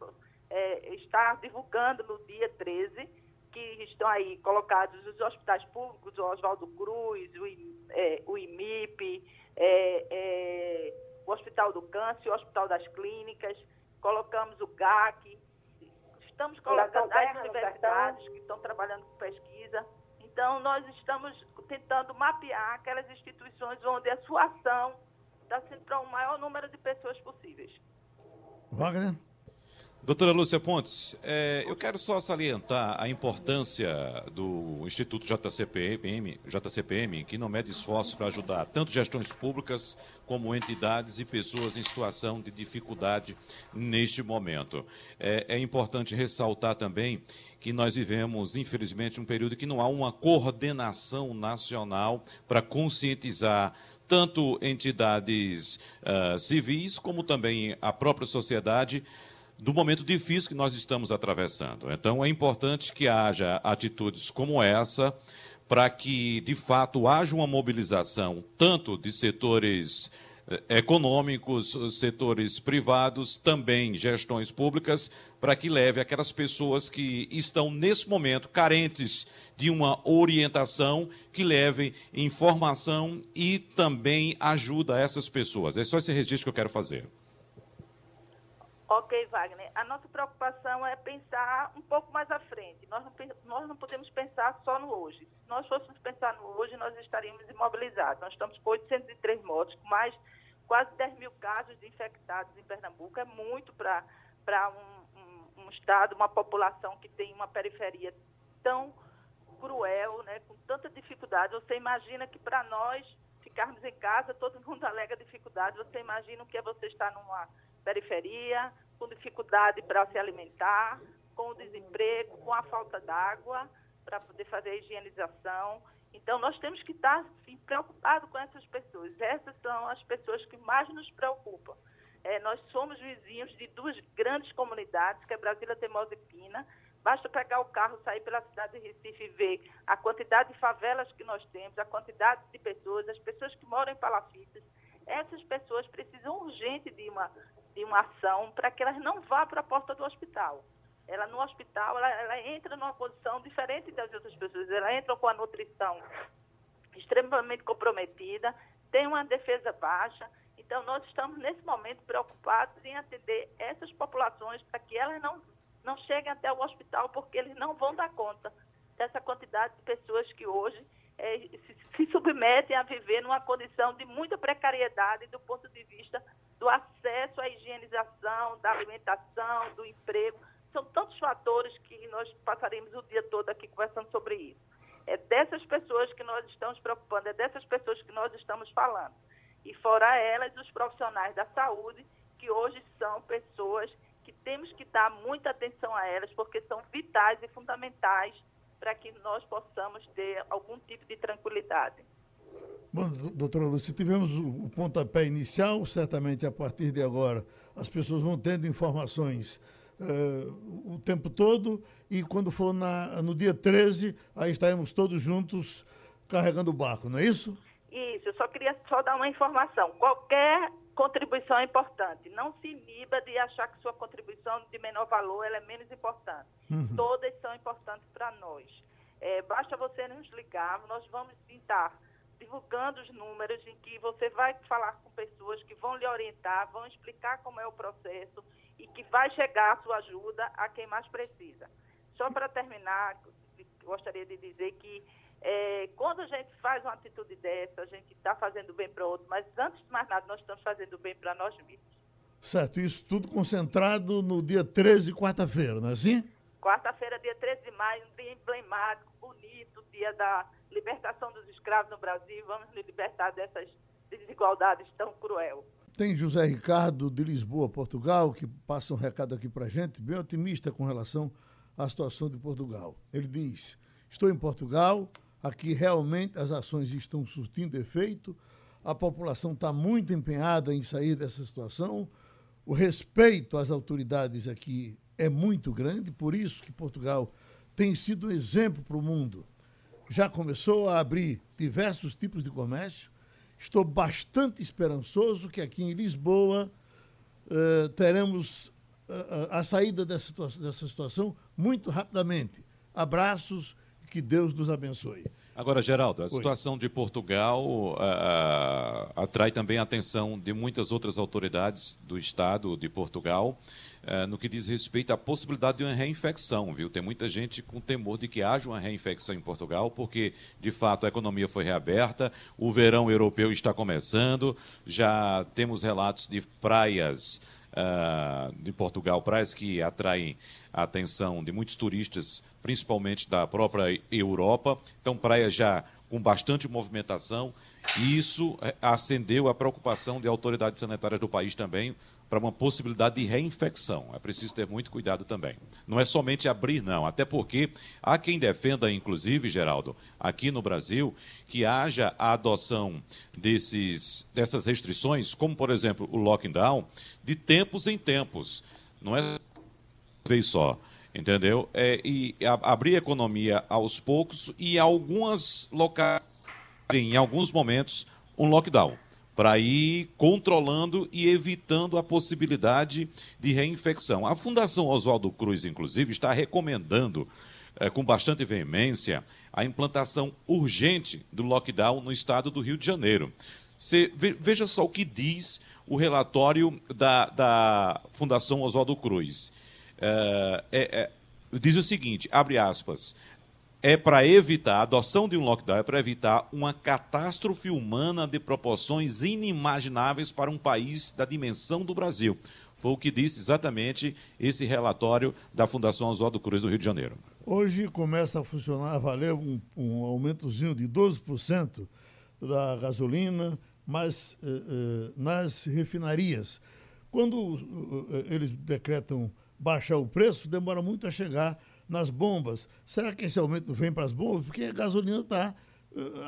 Speaker 7: é, estar divulgando no dia 13, que estão aí colocados os hospitais públicos, o Oswaldo Cruz, o, é, o IMIP, é, é, o Hospital do Câncer, o Hospital das Clínicas, colocamos o GAC, estamos colocando as universidades que estão trabalhando com pesquisa. Então, nós estamos tentando mapear aquelas instituições onde a sua ação está sendo para o maior número de pessoas possíveis.
Speaker 2: Wagner?
Speaker 3: Doutora Lúcia Pontes, é, eu quero só salientar a importância do Instituto JCPM, JCPM que não mede esforços para ajudar tanto gestões públicas como entidades e pessoas em situação de dificuldade neste momento. É, é importante ressaltar também que nós vivemos, infelizmente, um período que não há uma coordenação nacional para conscientizar tanto entidades uh, civis como também a própria sociedade do momento difícil que nós estamos atravessando. Então, é importante que haja atitudes como essa para que, de fato, haja uma mobilização tanto de setores eh, econômicos, setores privados, também gestões públicas, para que leve aquelas pessoas que estão nesse momento carentes de uma orientação, que leve informação e também ajuda a essas pessoas. É só esse registro que eu quero fazer.
Speaker 7: Ok, Wagner. A nossa preocupação é pensar um pouco mais à frente. Nós não, nós não podemos pensar só no hoje. Se nós fôssemos pensar no hoje, nós estaríamos imobilizados. Nós estamos com 803 mortos, com mais quase 10 mil casos de infectados em Pernambuco. É muito para um, um, um estado, uma população que tem uma periferia tão cruel, né, com tanta dificuldade. Você imagina que para nós ficarmos em casa, todo mundo alega dificuldade. Você imagina o que é você estar numa periferia, com dificuldade para se alimentar, com o desemprego, com a falta d'água para poder fazer a higienização. Então, nós temos que estar sim, preocupados com essas pessoas. Essas são as pessoas que mais nos preocupam. É, nós somos vizinhos de duas grandes comunidades, que é Brasília, Teimosa e Pina. Basta pegar o carro, sair pela cidade de Recife e ver a quantidade de favelas que nós temos, a quantidade de pessoas, as pessoas que moram em palafitas. Essas pessoas precisam urgente de uma de uma ação para que elas não vá para a porta do hospital. Ela no hospital, ela, ela entra numa posição diferente das outras pessoas. Ela entra com a nutrição extremamente comprometida, tem uma defesa baixa. Então, nós estamos, nesse momento, preocupados em atender essas populações para que elas não, não cheguem até o hospital, porque eles não vão dar conta dessa quantidade de pessoas que hoje é, se, se submetem a viver numa condição de muita precariedade do ponto de vista do acesso à higienização, da alimentação, do emprego. São tantos fatores que nós passaremos o dia todo aqui conversando sobre isso. É dessas pessoas que nós estamos preocupando, é dessas pessoas que nós estamos falando. E fora elas, os profissionais da saúde, que hoje são pessoas que temos que dar muita atenção a elas, porque são vitais e fundamentais para que nós possamos ter algum tipo de tranquilidade.
Speaker 2: Bom, doutora Lúcia, tivemos o pontapé inicial, certamente a partir de agora as pessoas vão tendo informações uh, o tempo todo e quando for na, no dia 13, aí estaremos todos juntos carregando o barco, não é isso?
Speaker 7: Isso, eu só queria só dar uma informação. Qualquer contribuição é importante. Não se iniba de achar que sua contribuição de menor valor é menos importante. Uhum. Todas são importantes para nós. É, basta você nos ligar, nós vamos tentar divulgando os números em que você vai falar com pessoas que vão lhe orientar, vão explicar como é o processo e que vai chegar a sua ajuda a quem mais precisa. Só para terminar, gostaria de dizer que é, quando a gente faz uma atitude dessa, a gente está fazendo bem para o outro, mas antes de mais nada, nós estamos fazendo bem para nós mesmos.
Speaker 2: Certo, isso tudo concentrado no dia 13, quarta-feira, não é assim?
Speaker 7: Quarta-feira, dia 13 de maio, um dia emblemático, bonito, dia da libertação dos escravos no Brasil. Vamos libertar dessas desigualdades tão cruel.
Speaker 2: Tem José Ricardo de Lisboa, Portugal, que passa um recado aqui para gente, bem otimista com relação à situação de Portugal. Ele diz: Estou em Portugal, aqui realmente as ações estão surtindo efeito, a população está muito empenhada em sair dessa situação, o respeito às autoridades aqui é muito grande, por isso que Portugal tem sido um exemplo para o mundo. Já começou a abrir diversos tipos de comércio. Estou bastante esperançoso que aqui em Lisboa uh, teremos uh, a saída dessa, dessa situação muito rapidamente. Abraços, que Deus nos abençoe.
Speaker 3: Agora, Geraldo, a Oi. situação de Portugal uh, atrai também a atenção de muitas outras autoridades do Estado de Portugal uh, no que diz respeito à possibilidade de uma reinfecção, viu? Tem muita gente com temor de que haja uma reinfecção em Portugal, porque, de fato, a economia foi reaberta, o verão europeu está começando, já temos relatos de praias uh, de Portugal, praias que atraem a atenção de muitos turistas, principalmente da própria Europa. Então, praias já com bastante movimentação, e isso eh, acendeu a preocupação de autoridades sanitárias do país também para uma possibilidade de reinfecção. É preciso ter muito cuidado também. Não é somente abrir, não, até porque há quem defenda, inclusive, Geraldo, aqui no Brasil, que haja a adoção desses, dessas restrições, como, por exemplo, o lockdown, de tempos em tempos. Não é vez só, entendeu? É, e a, abrir a economia aos poucos e algumas locais, em alguns momentos, um lockdown para ir controlando e evitando a possibilidade de reinfecção. A Fundação Oswaldo Cruz, inclusive, está recomendando é, com bastante veemência a implantação urgente do lockdown no estado do Rio de Janeiro. Você, veja só o que diz o relatório da, da Fundação Oswaldo Cruz. É, é, diz o seguinte, abre aspas, é para evitar, a adoção de um lockdown é para evitar uma catástrofe humana de proporções inimagináveis para um país da dimensão do Brasil. Foi o que disse exatamente esse relatório da Fundação Oswaldo Cruz do Rio de Janeiro.
Speaker 2: Hoje começa a funcionar, a valer um, um aumentozinho de 12% da gasolina, mas eh, eh, nas refinarias. Quando eh, eles decretam baixar o preço, demora muito a chegar nas bombas. Será que esse aumento vem para as bombas? Porque a gasolina está.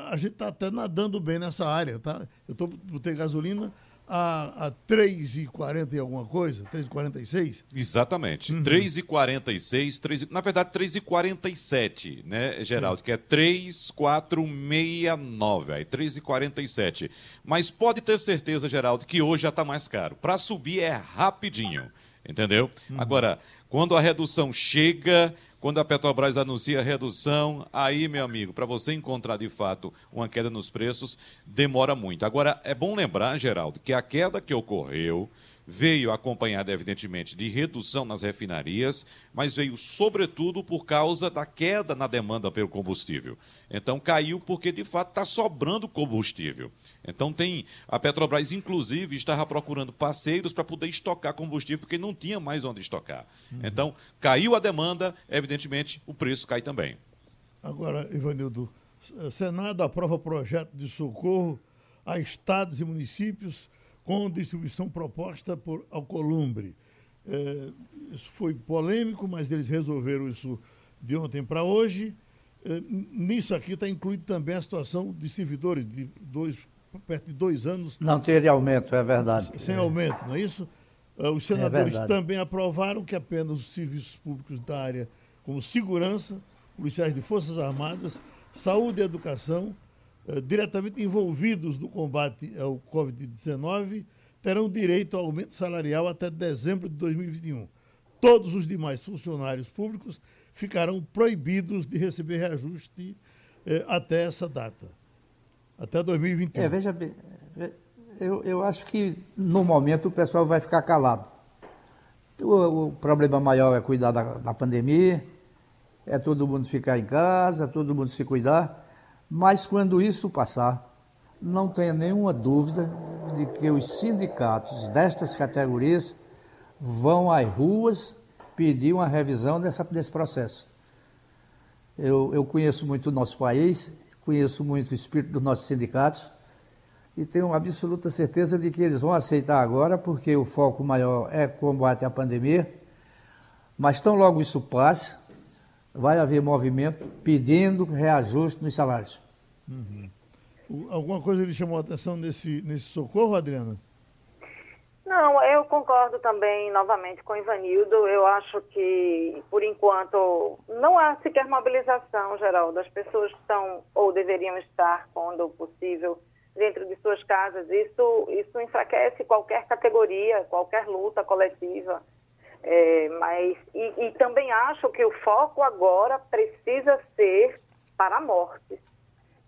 Speaker 2: A gente está até nadando bem nessa área. Tá? Eu estou botei gasolina a, a 3,40 e alguma coisa, 3,46?
Speaker 3: Exatamente. Uhum. 3,46, 3, na verdade 3,47, né, Geraldo? Sim. Que é 3,469, aí 3,47. Mas pode ter certeza, Geraldo, que hoje já está mais caro. Para subir é rapidinho, entendeu? Uhum. Agora, quando a redução chega, quando a Petrobras anuncia redução, aí, meu amigo, para você encontrar de fato uma queda nos preços, demora muito. Agora, é bom lembrar, Geraldo, que a queda que ocorreu veio acompanhada, evidentemente, de redução nas refinarias, mas veio sobretudo por causa da queda na demanda pelo combustível. Então caiu porque de fato está sobrando combustível. Então tem a Petrobras, inclusive, estava procurando parceiros para poder estocar combustível, porque não tinha mais onde estocar. Uhum. Então caiu a demanda, evidentemente o preço cai também.
Speaker 2: Agora, Ivanildo, Senado aprova projeto de socorro a estados e municípios com distribuição proposta por Alcolumbre. É, isso foi polêmico, mas eles resolveram isso de ontem para hoje. É, nisso aqui está incluído também a situação de servidores de dois, perto de dois anos.
Speaker 4: Não teve aumento, é verdade.
Speaker 2: Sem aumento, não é isso? É, os senadores é também aprovaram que apenas os serviços públicos da área, como segurança, policiais de Forças Armadas, saúde e educação, eh, diretamente envolvidos no combate ao Covid-19 terão direito ao aumento salarial até dezembro de 2021. Todos os demais funcionários públicos ficarão proibidos de receber reajuste eh, até essa data, até 2021.
Speaker 4: É, veja bem, eu, eu acho que no momento o pessoal vai ficar calado. O, o problema maior é cuidar da, da pandemia, é todo mundo ficar em casa, todo mundo se cuidar. Mas quando isso passar, não tenha nenhuma dúvida de que os sindicatos destas categorias vão às ruas pedir uma revisão dessa, desse processo. Eu, eu conheço muito o nosso país, conheço muito o espírito dos nossos sindicatos e tenho absoluta certeza de que eles vão aceitar agora, porque o foco maior é combate à pandemia. Mas tão logo isso passe, vai haver movimento pedindo reajuste nos salários.
Speaker 2: Uhum. Alguma coisa lhe chamou a atenção nesse, nesse socorro, Adriana?
Speaker 5: Não, eu concordo também novamente com o Ivanildo. Eu acho que, por enquanto, não há sequer mobilização, geral, das pessoas que estão ou deveriam estar, quando possível, dentro de suas casas. Isso, isso enfraquece qualquer categoria, qualquer luta coletiva. É, mas e, e também acho que o foco agora precisa ser para a morte,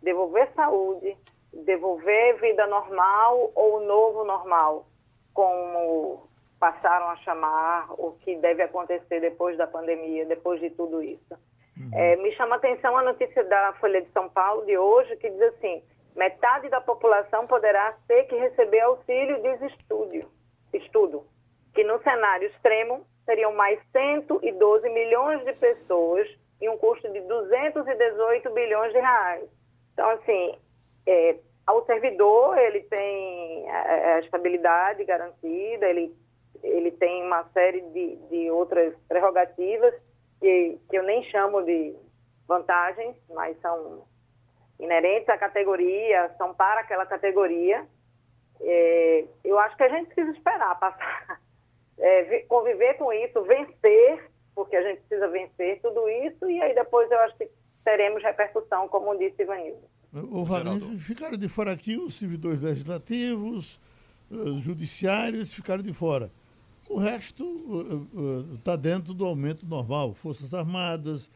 Speaker 5: devolver saúde, devolver vida normal ou novo normal, como passaram a chamar o que deve acontecer depois da pandemia, depois de tudo isso. Uhum. É, me chama a atenção a notícia da Folha de São Paulo de hoje, que diz assim: metade da população poderá ter que receber auxílio de estudo, estudo que no cenário extremo seriam mais 112 milhões de pessoas e um custo de 218 bilhões de reais. Então, assim, é, ao servidor, ele tem a, a, estabilidade garantida, ele, ele tem uma série de, de outras prerrogativas que, que eu nem chamo de vantagens, mas são inerentes à categoria, são para aquela categoria. É, eu acho que a gente precisa esperar passar, é, conviver com isso, vencer, porque a gente precisa vencer tudo isso, e aí depois eu acho que teremos repercussão, como disse Ivanildo.
Speaker 2: O Wagner, ficaram de fora aqui os servidores legislativos, uh, judiciários, ficaram de fora. O resto está uh, uh, dentro do aumento normal. Forças Armadas, uh,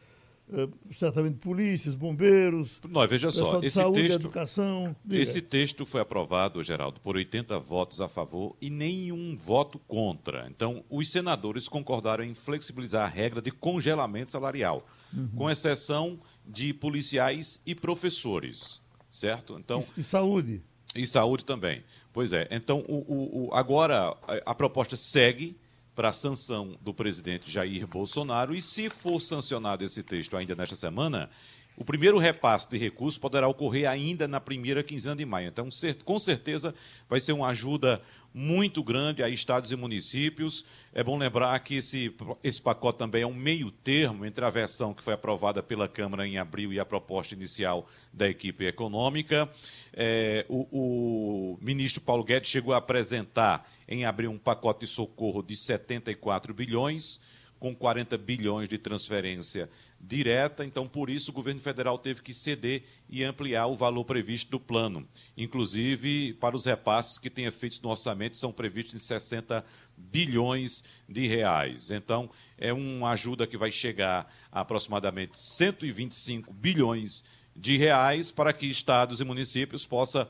Speaker 2: certamente polícias, bombeiros.
Speaker 3: Nós, veja só, esse
Speaker 2: saúde,
Speaker 3: texto,
Speaker 2: educação.
Speaker 3: Esse texto foi aprovado, Geraldo, por 80 votos a favor e nenhum voto contra. Então, os senadores concordaram em flexibilizar a regra de congelamento salarial, uhum. com exceção de policiais e professores, certo?
Speaker 2: Então, e, e saúde.
Speaker 3: E saúde também. Pois é. Então, o, o, o agora a, a proposta segue para a sanção do presidente Jair Bolsonaro e, se for sancionado esse texto ainda nesta semana, o primeiro repasse de recursos poderá ocorrer ainda na primeira quinzena de maio. Então, com certeza, vai ser uma ajuda muito grande a estados e municípios. É bom lembrar que esse, esse pacote também é um meio termo entre a versão que foi aprovada pela Câmara em abril e a proposta inicial da equipe econômica. É, o, o ministro Paulo Guedes chegou a apresentar em abril um pacote de socorro de 74 bilhões com 40 bilhões de transferência direta, então por isso o governo federal teve que ceder e ampliar o valor previsto do plano. Inclusive, para os repasses que tem efeitos no orçamento, são previstos em 60 bilhões de reais. Então, é uma ajuda que vai chegar a aproximadamente 125 bilhões de reais para que estados e municípios possam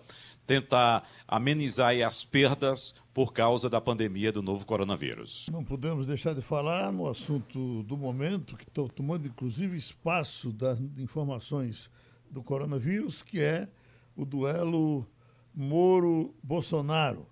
Speaker 3: tentar amenizar as perdas por causa da pandemia do novo coronavírus.
Speaker 2: Não podemos deixar de falar no assunto do momento, que está tomando inclusive espaço das informações do coronavírus, que é o duelo Moro-Bolsonaro.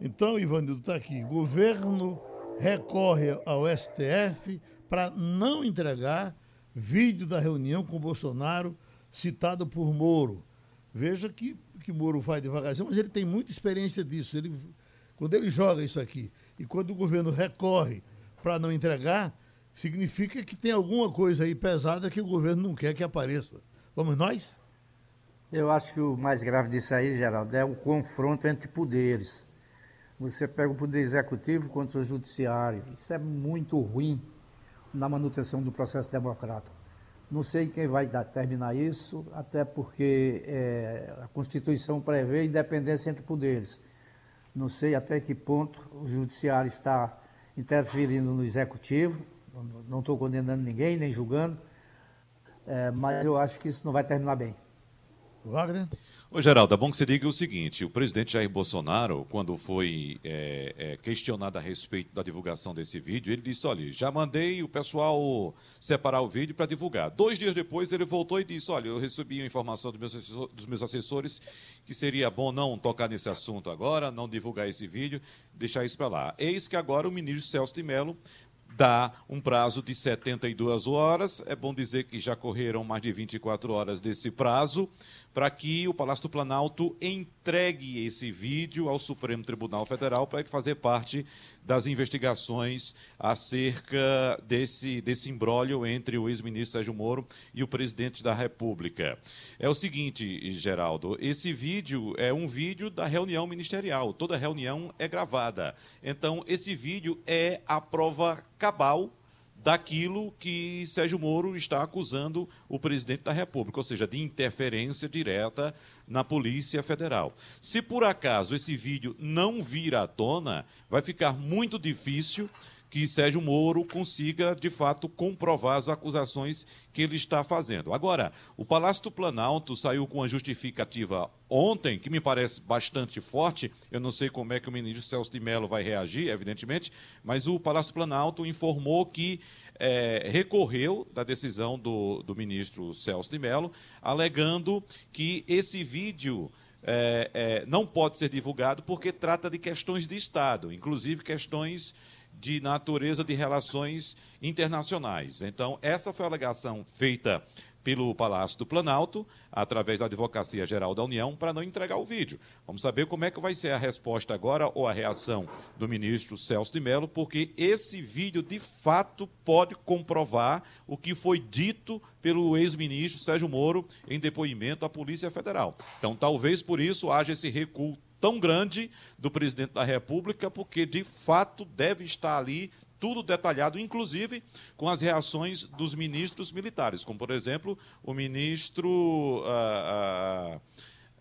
Speaker 2: Então, Ivanildo está aqui. Governo recorre ao STF para não entregar vídeo da reunião com Bolsonaro citado por Moro. Veja que que Moro vai devagarzinho, mas ele tem muita experiência disso. Ele, quando ele joga isso aqui e quando o governo recorre para não entregar, significa que tem alguma coisa aí pesada que o governo não quer que apareça. Vamos nós?
Speaker 4: Eu acho que o mais grave disso aí, Geraldo, é o confronto entre poderes. Você pega o poder executivo contra o judiciário. Isso é muito ruim na manutenção do processo democrático. Não sei quem vai dar, terminar isso, até porque é, a Constituição prevê independência entre poderes. Não sei até que ponto o Judiciário está interferindo no Executivo, não estou condenando ninguém, nem julgando, é, mas eu acho que isso não vai terminar bem.
Speaker 2: Wagner?
Speaker 3: Ô, Geraldo, é bom que você diga o seguinte: o presidente Jair Bolsonaro, quando foi é, é, questionado a respeito da divulgação desse vídeo, ele disse: olha, já mandei o pessoal separar o vídeo para divulgar. Dois dias depois, ele voltou e disse: olha, eu recebi a informação dos meus, assessores, dos meus assessores que seria bom não tocar nesse assunto agora, não divulgar esse vídeo, deixar isso para lá. Eis que agora o ministro Celso de Mello dá um prazo de 72 horas. É bom dizer que já correram mais de 24 horas desse prazo para que o Palácio do Planalto entregue esse vídeo ao Supremo Tribunal Federal para fazer parte das investigações acerca desse, desse imbróglio entre o ex-ministro Sérgio Moro e o presidente da República. É o seguinte, Geraldo, esse vídeo é um vídeo da reunião ministerial, toda reunião é gravada. Então, esse vídeo é a prova cabal daquilo que Sérgio Moro está acusando o presidente da República, ou seja, de interferência direta na Polícia Federal. Se por acaso esse vídeo não vir à tona, vai ficar muito difícil que Sérgio Moro consiga, de fato, comprovar as acusações que ele está fazendo. Agora, o Palácio do Planalto saiu com a justificativa ontem, que me parece bastante forte. Eu não sei como é que o ministro Celso de Mello vai reagir, evidentemente, mas o Palácio do Planalto informou que é, recorreu da decisão do, do ministro Celso de Mello, alegando que esse vídeo. É, é, não pode ser divulgado porque trata de questões de Estado, inclusive questões de natureza de relações internacionais. Então, essa foi a alegação feita pelo Palácio do Planalto, através da Advocacia Geral da União, para não entregar o vídeo. Vamos saber como é que vai ser a resposta agora ou a reação do ministro Celso de Mello, porque esse vídeo de fato pode comprovar o que foi dito pelo ex-ministro Sérgio Moro em depoimento à Polícia Federal. Então, talvez por isso haja esse recuo tão grande do presidente da República, porque de fato deve estar ali tudo detalhado, inclusive com as reações dos ministros militares, como por exemplo o ministro. Ah, ah,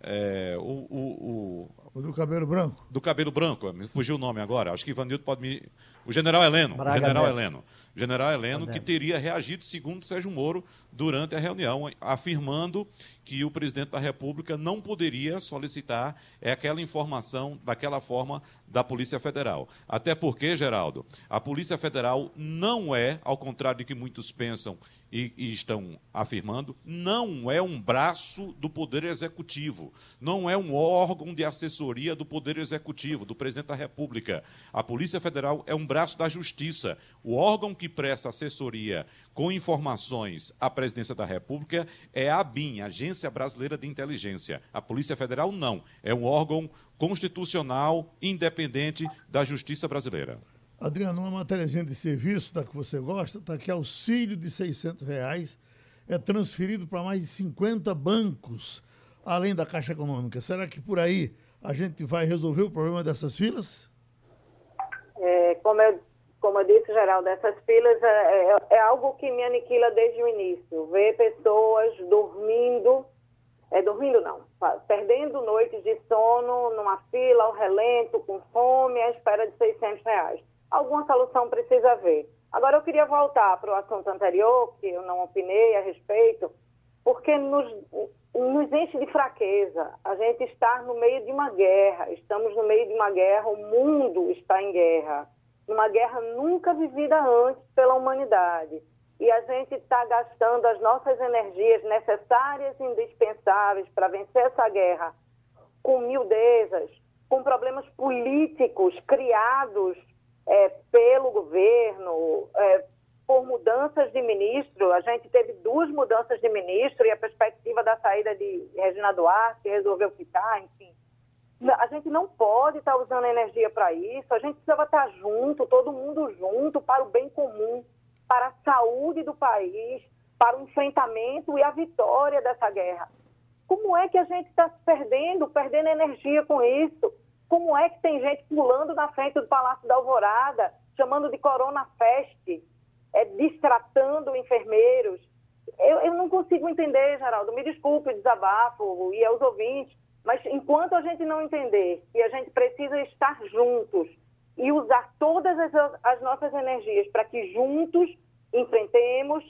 Speaker 3: é, o, o,
Speaker 2: o, do cabelo branco.
Speaker 3: Do cabelo branco, me fugiu o nome agora. Acho que Ivanildo pode me. O general Heleno. Braga general Neto. Heleno. General Heleno, que teria reagido, segundo Sérgio Moro, durante a reunião, afirmando que o presidente da República não poderia solicitar aquela informação daquela forma da Polícia Federal. Até porque, Geraldo, a Polícia Federal não é, ao contrário de que muitos pensam e, e, estão afirmando, não é um braço do Poder Executivo, não é um órgão de assessoria do Poder Executivo, do Presidente da República. A Polícia Federal é um braço da Justiça. O órgão que presta assessoria com informações à Presidência da República é a ABIN, Agência Brasileira de Inteligência. A Polícia Federal não, é um órgão constitucional independente da Justiça brasileira.
Speaker 2: Adriano, uma matériazinha de serviço da que você gosta, está que auxílio de 600 reais é transferido para mais de 50 bancos, além da Caixa Econômica. Será que por aí a gente vai resolver o problema dessas filas?
Speaker 5: É, como, eu, como eu disse, Geraldo, essas filas é, é, é algo que me aniquila desde o início. Ver pessoas dormindo, é, dormindo não, perdendo noites de sono numa fila, ao relento, com fome, à espera de 600 reais alguma solução precisa haver. Agora, eu queria voltar para o assunto anterior, que eu não opinei a respeito, porque nos, nos enche de fraqueza a gente estar no meio de uma guerra. Estamos no meio de uma guerra, o mundo está em guerra. Uma guerra nunca vivida antes pela humanidade. E a gente está gastando as nossas energias necessárias e indispensáveis para vencer essa guerra com miudezas, com problemas políticos criados é, pelo governo, é, por mudanças de ministro. A gente teve duas mudanças de ministro e a perspectiva da saída de Regina Duarte, resolveu ficar, enfim. A gente não pode estar usando energia para isso, a gente precisava estar junto, todo mundo junto, para o bem comum, para a saúde do país, para o enfrentamento e a vitória dessa guerra. Como é que a gente está se perdendo, perdendo energia com isso? Como é que tem gente pulando na frente do Palácio da Alvorada, chamando de Corona Fest, é, distratando enfermeiros? Eu, eu não consigo entender, Geraldo. Me desculpe o desabafo e aos ouvintes, mas enquanto a gente não entender que a gente precisa estar juntos e usar todas as, as nossas energias para que juntos enfrentemos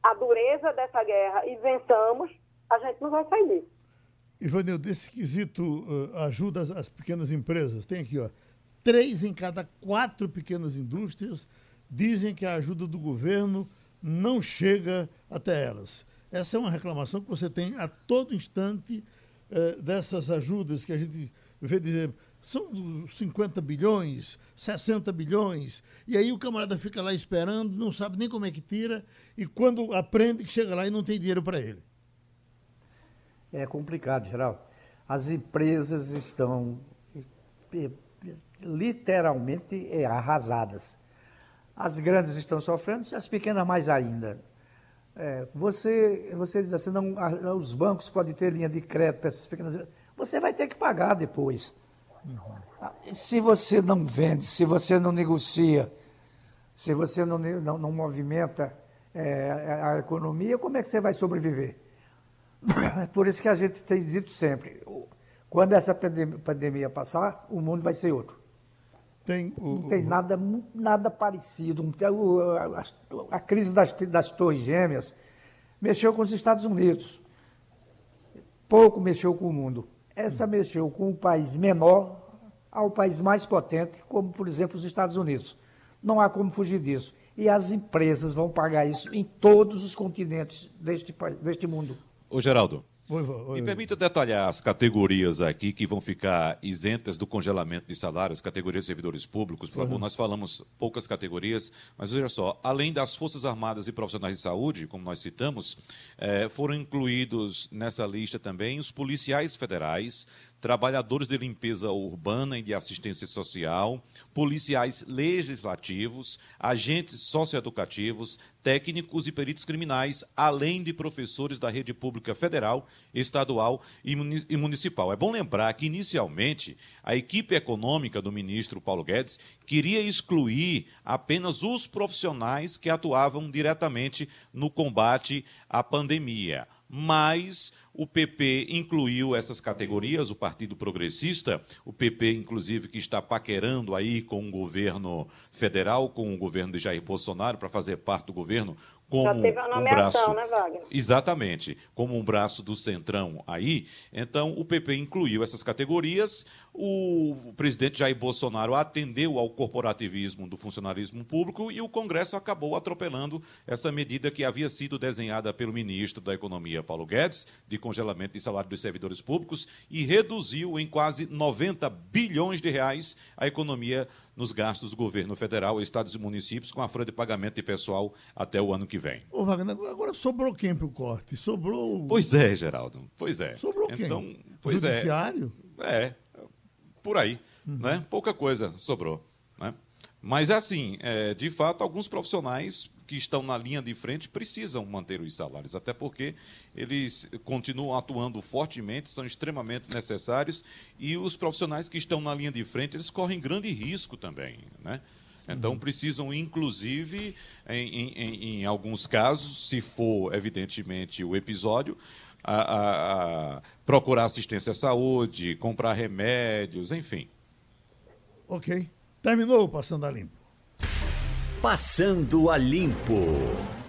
Speaker 5: a dureza dessa guerra e vençamos, a gente não vai sair disso.
Speaker 2: Ivanildo, desse quesito uh, ajuda as, as, pequenas empresas. Tem aqui, ó, três em cada quatro pequenas indústrias dizem que a ajuda do governo não chega até elas. Essa é uma reclamação que você tem a todo instante uh, dessas ajudas que a gente vê dizer são 50 bilhões, 60 bilhões, e aí o camarada fica lá esperando, não sabe nem como é que tira, e quando aprende que chega lá e não tem dinheiro para ele.
Speaker 4: É complicado, Geraldo. As empresas estão literalmente é, arrasadas. As grandes estão sofrendo, as pequenas mais ainda. É, você, você diz assim, não, os bancos podem ter linha de crédito para essas pequenas. Você vai ter que pagar depois. Uhum. Se você não vende, se você não negocia, se você não, não, não movimenta é, a economia, como é que você vai sobreviver? É por isso que a gente tem dito sempre: quando essa pandemia passar, o mundo vai ser outro. Tem o, não tem nada, nada parecido. A, a crise das, das Torres Gêmeas mexeu com os Estados Unidos. Pouco mexeu com o mundo. Essa mexeu com o país menor ao país mais potente, como, por exemplo, os Estados Unidos. Não há como fugir disso. E as empresas vão pagar isso em todos os continentes deste, deste mundo.
Speaker 3: Ô, Geraldo, me permita detalhar as categorias aqui que vão ficar isentas do congelamento de salários, categorias de servidores públicos, por favor. Uhum. Nós falamos poucas categorias, mas veja só, além das Forças Armadas e profissionais de saúde, como nós citamos, eh, foram incluídos nessa lista também os policiais federais, trabalhadores de limpeza urbana e de assistência social, policiais legislativos, agentes socioeducativos, técnicos e peritos criminais, além de professores da rede pública federal, estadual e municipal. É bom lembrar que, inicialmente, a equipe econômica do ministro Paulo Guedes queria excluir apenas os profissionais que atuavam diretamente no combate à pandemia mas o PP incluiu essas categorias, o Partido Progressista, o PP, inclusive, que está paquerando aí com o governo federal, com o governo de Jair Bolsonaro, para fazer parte do governo, como Já teve uma um braço, né, Wagner? Exatamente, como um braço do Centrão aí. Então, o PP incluiu essas categorias. O presidente Jair Bolsonaro atendeu ao corporativismo do funcionarismo público e o Congresso acabou atropelando essa medida que havia sido desenhada pelo ministro da Economia, Paulo Guedes, de congelamento de salário dos servidores públicos e reduziu em quase 90 bilhões de reais a economia nos gastos do governo federal, estados e municípios, com a folha de pagamento de pessoal até o ano que vem.
Speaker 2: Ô, Wagner, agora sobrou quem para o corte? Sobrou.
Speaker 3: Pois é, Geraldo. Pois é.
Speaker 2: Sobrou então, quem? Pois é. Judiciário?
Speaker 3: É. é, por aí. Uhum. Né? Pouca coisa sobrou. Né? Mas, assim, é, de fato, alguns profissionais que estão na linha de frente precisam manter os salários, até porque eles continuam atuando fortemente, são extremamente necessários, e os profissionais que estão na linha de frente, eles correm grande risco também, né? Então, uhum. precisam, inclusive, em, em, em, alguns casos, se for, evidentemente, o episódio, a, a, a procurar assistência à saúde, comprar remédios, enfim.
Speaker 2: Ok. Terminou Passando a Limpo.
Speaker 1: Passando a Limpo.